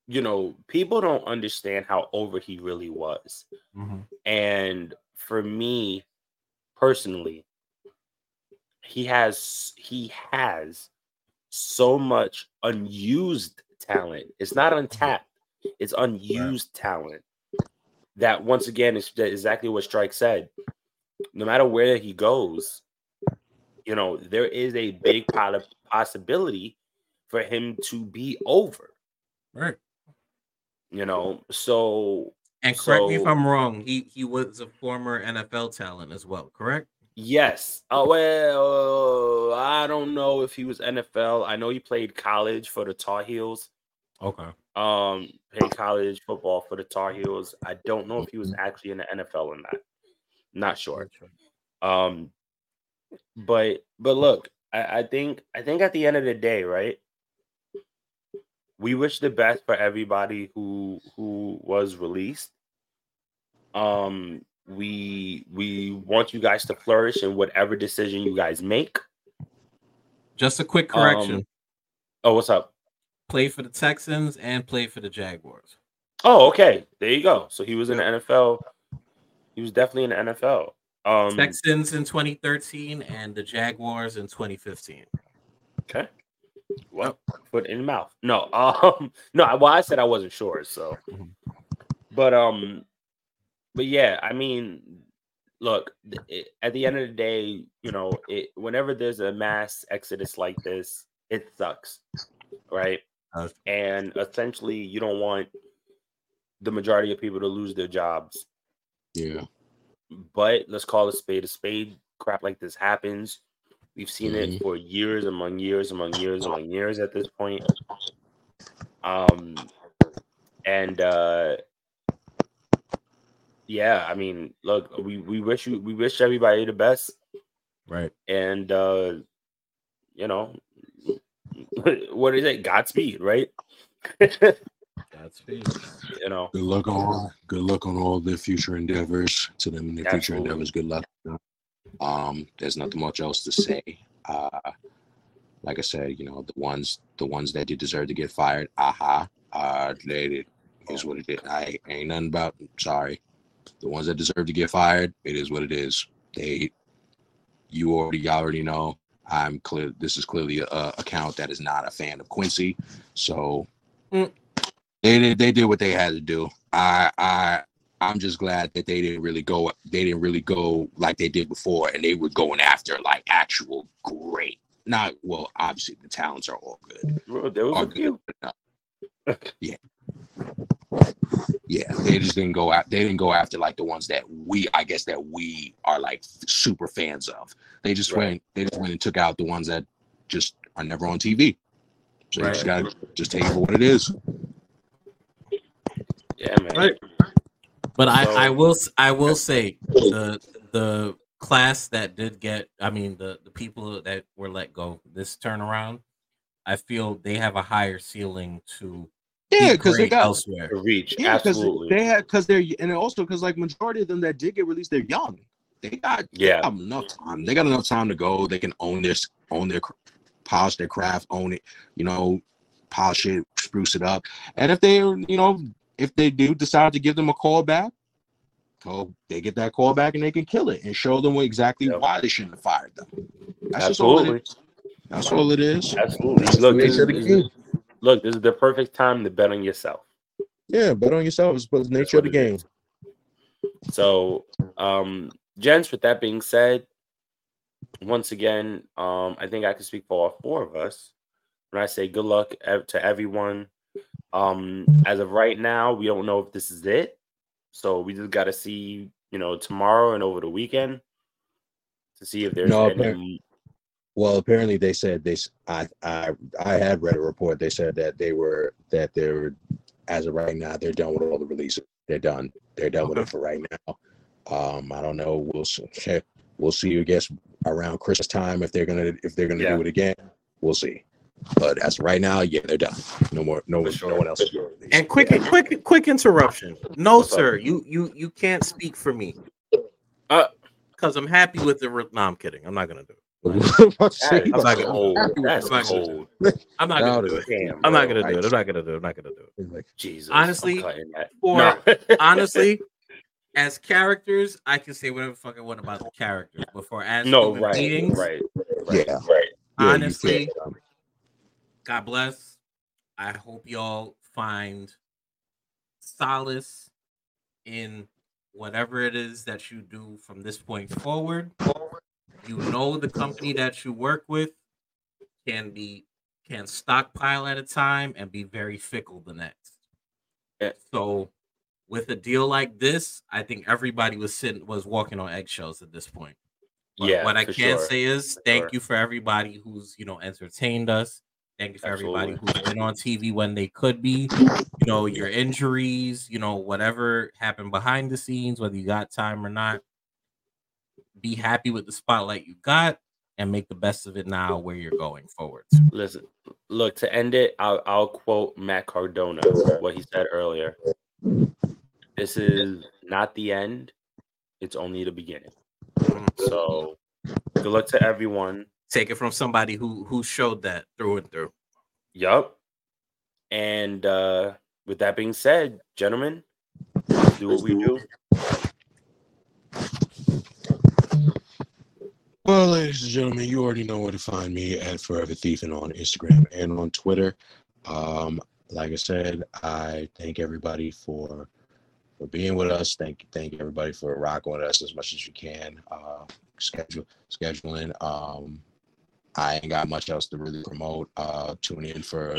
you know, people don't understand how over he really was.
Mhm.
And for me personally, he has he has so much unused talent. It's not untapped, it's unused talent. That once again is exactly what Strike said. No matter where he goes, you know, there is a big possibility for him to be over.
Right.
You know, so
And correct me if I'm wrong. He he was a former NFL talent as well. Correct.
Yes. Oh well, don't know if he was NFL. I know he played college for the Tar Heels.
Okay.
Um, played college football for the Tar Heels. I don't know if he was actually in the NFL or not. Not sure. Um, but but look, I, I think I think at the end of the day, right? We wish the best for everybody who who was released. Um, we we want you guys to flourish in whatever decision you guys make.
Just a quick correction.
Um, Oh, what's up?
play for the Texans and play for the Jaguars.
Oh, okay. There you go. So he was in the NFL. He was definitely in the NFL. Um,
Texans in 2013 and the Jaguars in 2015.
Okay. Well, foot in the mouth. No, um, no. Well, I said I wasn't sure. So,
Mhm.
but um, but yeah, I mean, look. It, at the end of the day, you know, it whenever there's a mass exodus like this, it sucks, right? And essentially, you don't want the majority of people to lose their jobs.
Yeah.
But let's call a spade a spade. Crap like this happens. We've seen it for years among years among years among years at this point. Um and uh yeah, I mean, look, we, we wish you we wish everybody the best
Right.
and uh you know what is it? Godspeed, right?
Godspeed.
you know,
Good luck on all. Good luck on all their future endeavors. To them in their future
Absolutely.
endeavors, good luck. Um, there's nothing much else to say. Uh, like I said, you know, the ones the ones that did deserve to get fired, aha, uh, they did is what it is. I ain't nothing about. Sorry, the ones that deserve to get fired, it is what it is. They, you already y'all already know. I'm clear. This is clearly a, a account that is not a fan of Quincy, so
Mm.
they did they did what they had to do. I I I'm just glad that they didn't really go they didn't really go like they did before and they were going after like actual great. Not well, obviously the talents are all good.
Bro, there was
Are
a few.
good but yeah. Yeah, they just didn't go out. They didn't go after like the ones that we, I guess, that we are like super fans of. They just
Right.
went. They just went and took out the ones that just are never on TV. So you just gotta just take it for what it is.
Yeah, man.
Right. But I, I will s- I will say the the class that did get I mean the the people that were let go this turnaround, I feel they have a higher ceiling to
Yeah, because they got
elsewhere.
To reach,
Yeah, because
absolutely.
they had because they're and also because like majority of them that did get released, they're young. They got they
Yeah.
got enough time. They got enough time to go. They can own this, own their polish their craft, own it. You know, polish it, spruce it up. And if they, you know, if they do decide to give them a call back, oh, they get that call back and they can kill it and show them exactly
Yep.
why they shouldn't have fired them. That's just all it
Absolutely.
That's all it is.
Absolutely.
That's the
Look, this
nature
is,
of the
this
game.
is- look, this is the perfect time to bet on yourself.
Yeah, bet on yourself. It's the nature of the game.
So, um, gents, with that being said, once again, um, I think I can speak for all four of us when I say good luck to everyone. Um, as of right now, we don't know if this is it, so we just got to see, you know, tomorrow and over the weekend to see if there's
No,
any.
Appar- Well, apparently they said they. i i i had read a report. They said that they were that they were, as of right now, they're done with all the releases. They're done. They're done with it for right now. Um, I don't know. We'll see. We'll see. I guess around Christmas time if they're gonna if they're gonna
Yeah.
do it again. We'll see. But as of right now, yeah, they're done. No more. No,
For
no
sure.
one else is doing.
And quick, quick, quick interruption. No,
What's up?
sir, you you you can't speak for me.
Uh,
because I'm happy with the. Re- no, I'm kidding. I'm not gonna do it.
That is
I'm not gonna-
cold. That's
I'm not gonna- I'm not gonna do it.
Damn,
I'm not gonna do it. I'm not gonna do it. I'm not gonna do it.
Jesus.
Honestly,
I'm cutting that.
for-
No.
Honestly, as characters, I can say whatever the fuck I want about the characters. But for as
no, right,
beings,
right, right,
Yeah.
right.
honestly,
can't, um,
God bless. I hope y'all find solace in whatever it is that you do from this point forward. You know the company that you work with can be can stockpile at a time and be very fickle the next.
Yeah.
So with a deal like this, I think everybody was sitting was walking on eggshells at this point. But
yeah.
what I can
sure.
say is
For
thank
sure.
you for everybody who's you know entertained us. Thank you for everybody who's been on TV when they could be. You know your injuries, you know whatever happened behind the scenes, whether you got time or not. Be happy with the spotlight you got and make the best of it now where you're going forward.
Listen, look to end it. I'll, I'll quote Matt Cardona what he said earlier. This is not the end; it's only the beginning. So, good luck to everyone.
Take it from somebody who who showed that through and through.
Yup. And uh, with that being said, gentlemen, do what we do.
Well, ladies and gentlemen, you already know where to find me at Forever Thiefing on Instagram and on Twitter. Um, like I said, I thank everybody for for being with us. Thank thank everybody for rocking with us as much as you can. Uh, schedule scheduling. Um, I ain't got much else to really promote. Uh, tune in for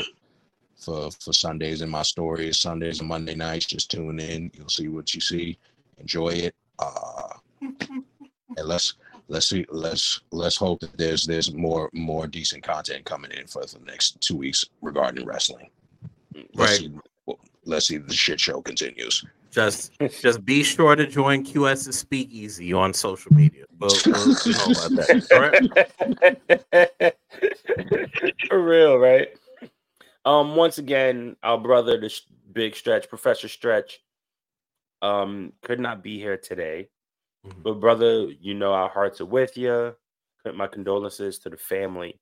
for for Sundays in my stories, Sundays and Monday nights. Just tune in. You'll see what you see. Enjoy it. Uh, and let's let's see let's let's hope that there's there's more more decent content coming in for the next two weeks regarding wrestling. Let's
Right.
see, let's see the shit show continues.
Just just be sure to join QS's Speakeasy on social media. We'll, we'll you know about that.
For real, right? Um, once again, our brother, the sh- big stretch, Professor Stretch, um, could not be here today.
Mhm.
But brother, you know our hearts are with you. My condolences to the family.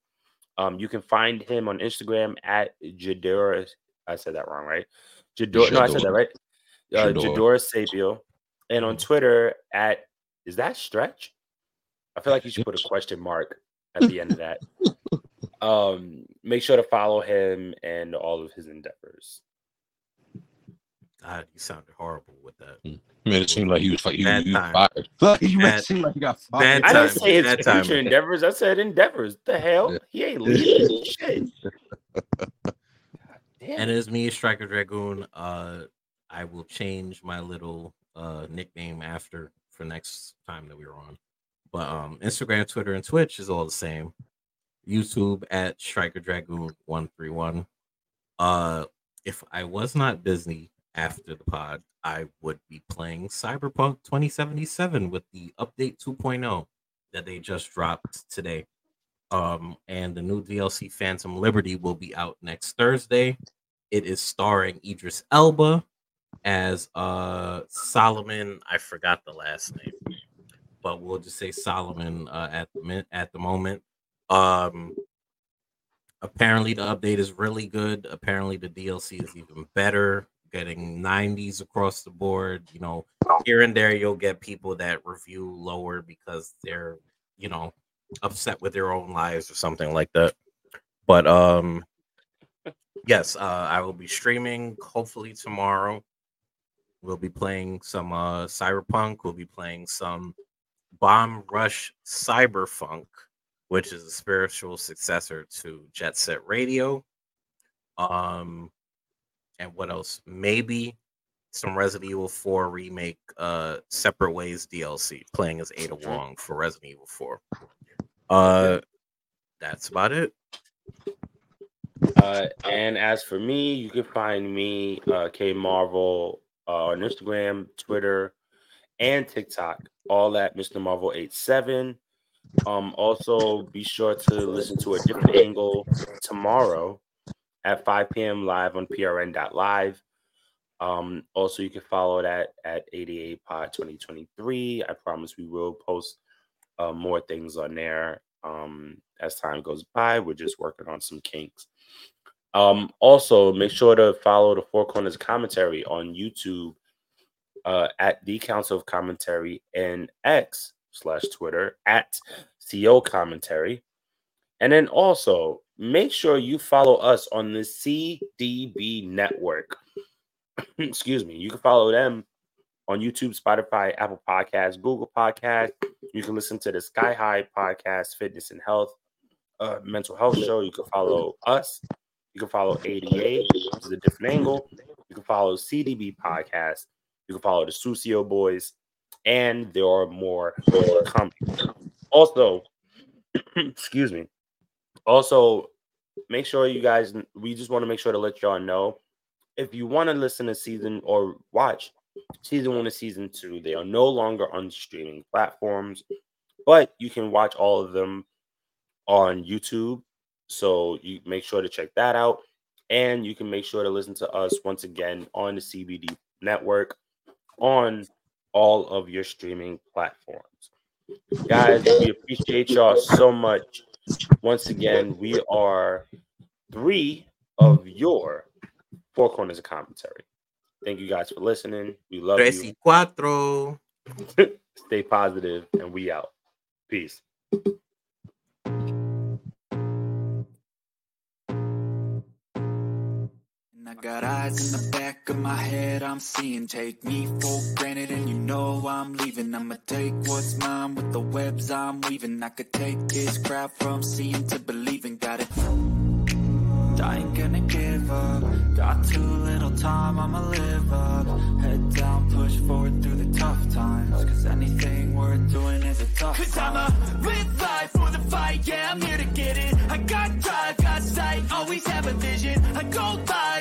Um, you can find him on Instagram at Jadora. I said that wrong, right? Jadora. No, I said that right. Uh,
Jador.
Jadora Sapio, and on Twitter at is that Stretch? I feel like you should put a question mark at the end of that. Um, make sure to follow him and all of his endeavors.
God, you sounded horrible with that.
Man, it seemed like he was, fi- he,
Bad
he was fired. Like, he made
Bad-
it seem like he got fired.
I didn't
time.
say his
That time.
future endeavors. I said endeavors. The hell?
Yeah.
He ain't leaving shit.
And as me, Stryker Dragoon. Uh, I will change my little uh nickname after for next time that we were on. But um, Instagram, Twitter, and Twitch is all the same. YouTube at Stryker Dragoon one three one. Uh, if I was not busy after the pod, I would be playing Cyberpunk 2077 with the update 2.0 that they just dropped today. Um, and the new DLC Phantom Liberty will be out next Thursday. It is starring Idris Elba as uh Solomon. I forgot the last name, but we'll just say Solomon uh, at the min- at the moment. Um, apparently the update is really good. Apparently the DLC is even better, getting 90s across the board. You know, here and there you'll get people that review lower because they're you know upset with their own lives or something like that. But um yes, uh I will be streaming hopefully tomorrow. We'll be playing some uh Cyberpunk, we'll be playing some Bomb Rush Cyberfunk, which is a spiritual successor to Jet Set Radio. Um and what else? Maybe some Resident Evil 4 remake uh separate ways DLC playing as Ada Wong for Resident Evil 4. Uh that's about it.
Uh, and as for me, you can find me, uh, Kay Marvel, uh, on Instagram, Twitter, and TikTok, all at Mr. Marvel 87. Um, also, be sure to listen to a different angle tomorrow at 5 p.m. live on prn.live. Um, also, you can follow that at 88 Pod 2023. I promise we will post uh, more things on there um, as time goes by. We're just working on some kinks. Um, also, make sure to follow the Four Corners commentary on YouTube uh, at the Council of Commentary and X slash Twitter at CO Commentary. And then also make sure you follow us on the CDB network. Excuse me. You can follow them on YouTube, Spotify, Apple Podcasts, Google Podcasts. You can listen to the Sky High Podcast, Fitness and Health, uh, Mental Health Show. You can follow us. You can follow ADA, which is a different angle. You can follow CDB Podcast. You can follow the Sucio Boys, and there are more coming. Also, excuse me. Also, make sure you guys. We just want to make sure to let y'all know if you want to listen to season or watch season one and season two. They are no longer on streaming platforms, but you can watch all of them on YouTube. So you make sure to check that out. And you can make sure to listen to us once again on the CDB network on all of your streaming platforms. Guys, we appreciate y'all so much. Once again, we are three of your four corners of commentary. Thank you guys for listening. We love
Tres
you.
cuatro.
Stay positive, and we out. Peace.
Got eyes in the back of my head, I'm seeing. Take me for granted, and you know I'm leaving. I'ma take what's mine with the webs I'm weaving. I could take this crowd from seeing to believing. Got it. I ain't gonna give up. Got too little time, I'ma live up. Head down, push forward through the tough times. Cause anything worth doing is a tough
Cause
time.
I'ma live life for the fight, yeah, I'm here to get it. I got drive, got sight, always have a vision. I go by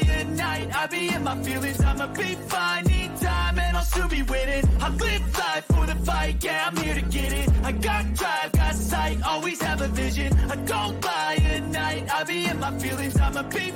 I be in my feelings. I'ma be fine, need time, and I'll still be winning. I live life for the fight, yeah, I'm here to get it. I got drive, got sight, always have a vision. I go by at night, I be in my feelings. I'ma be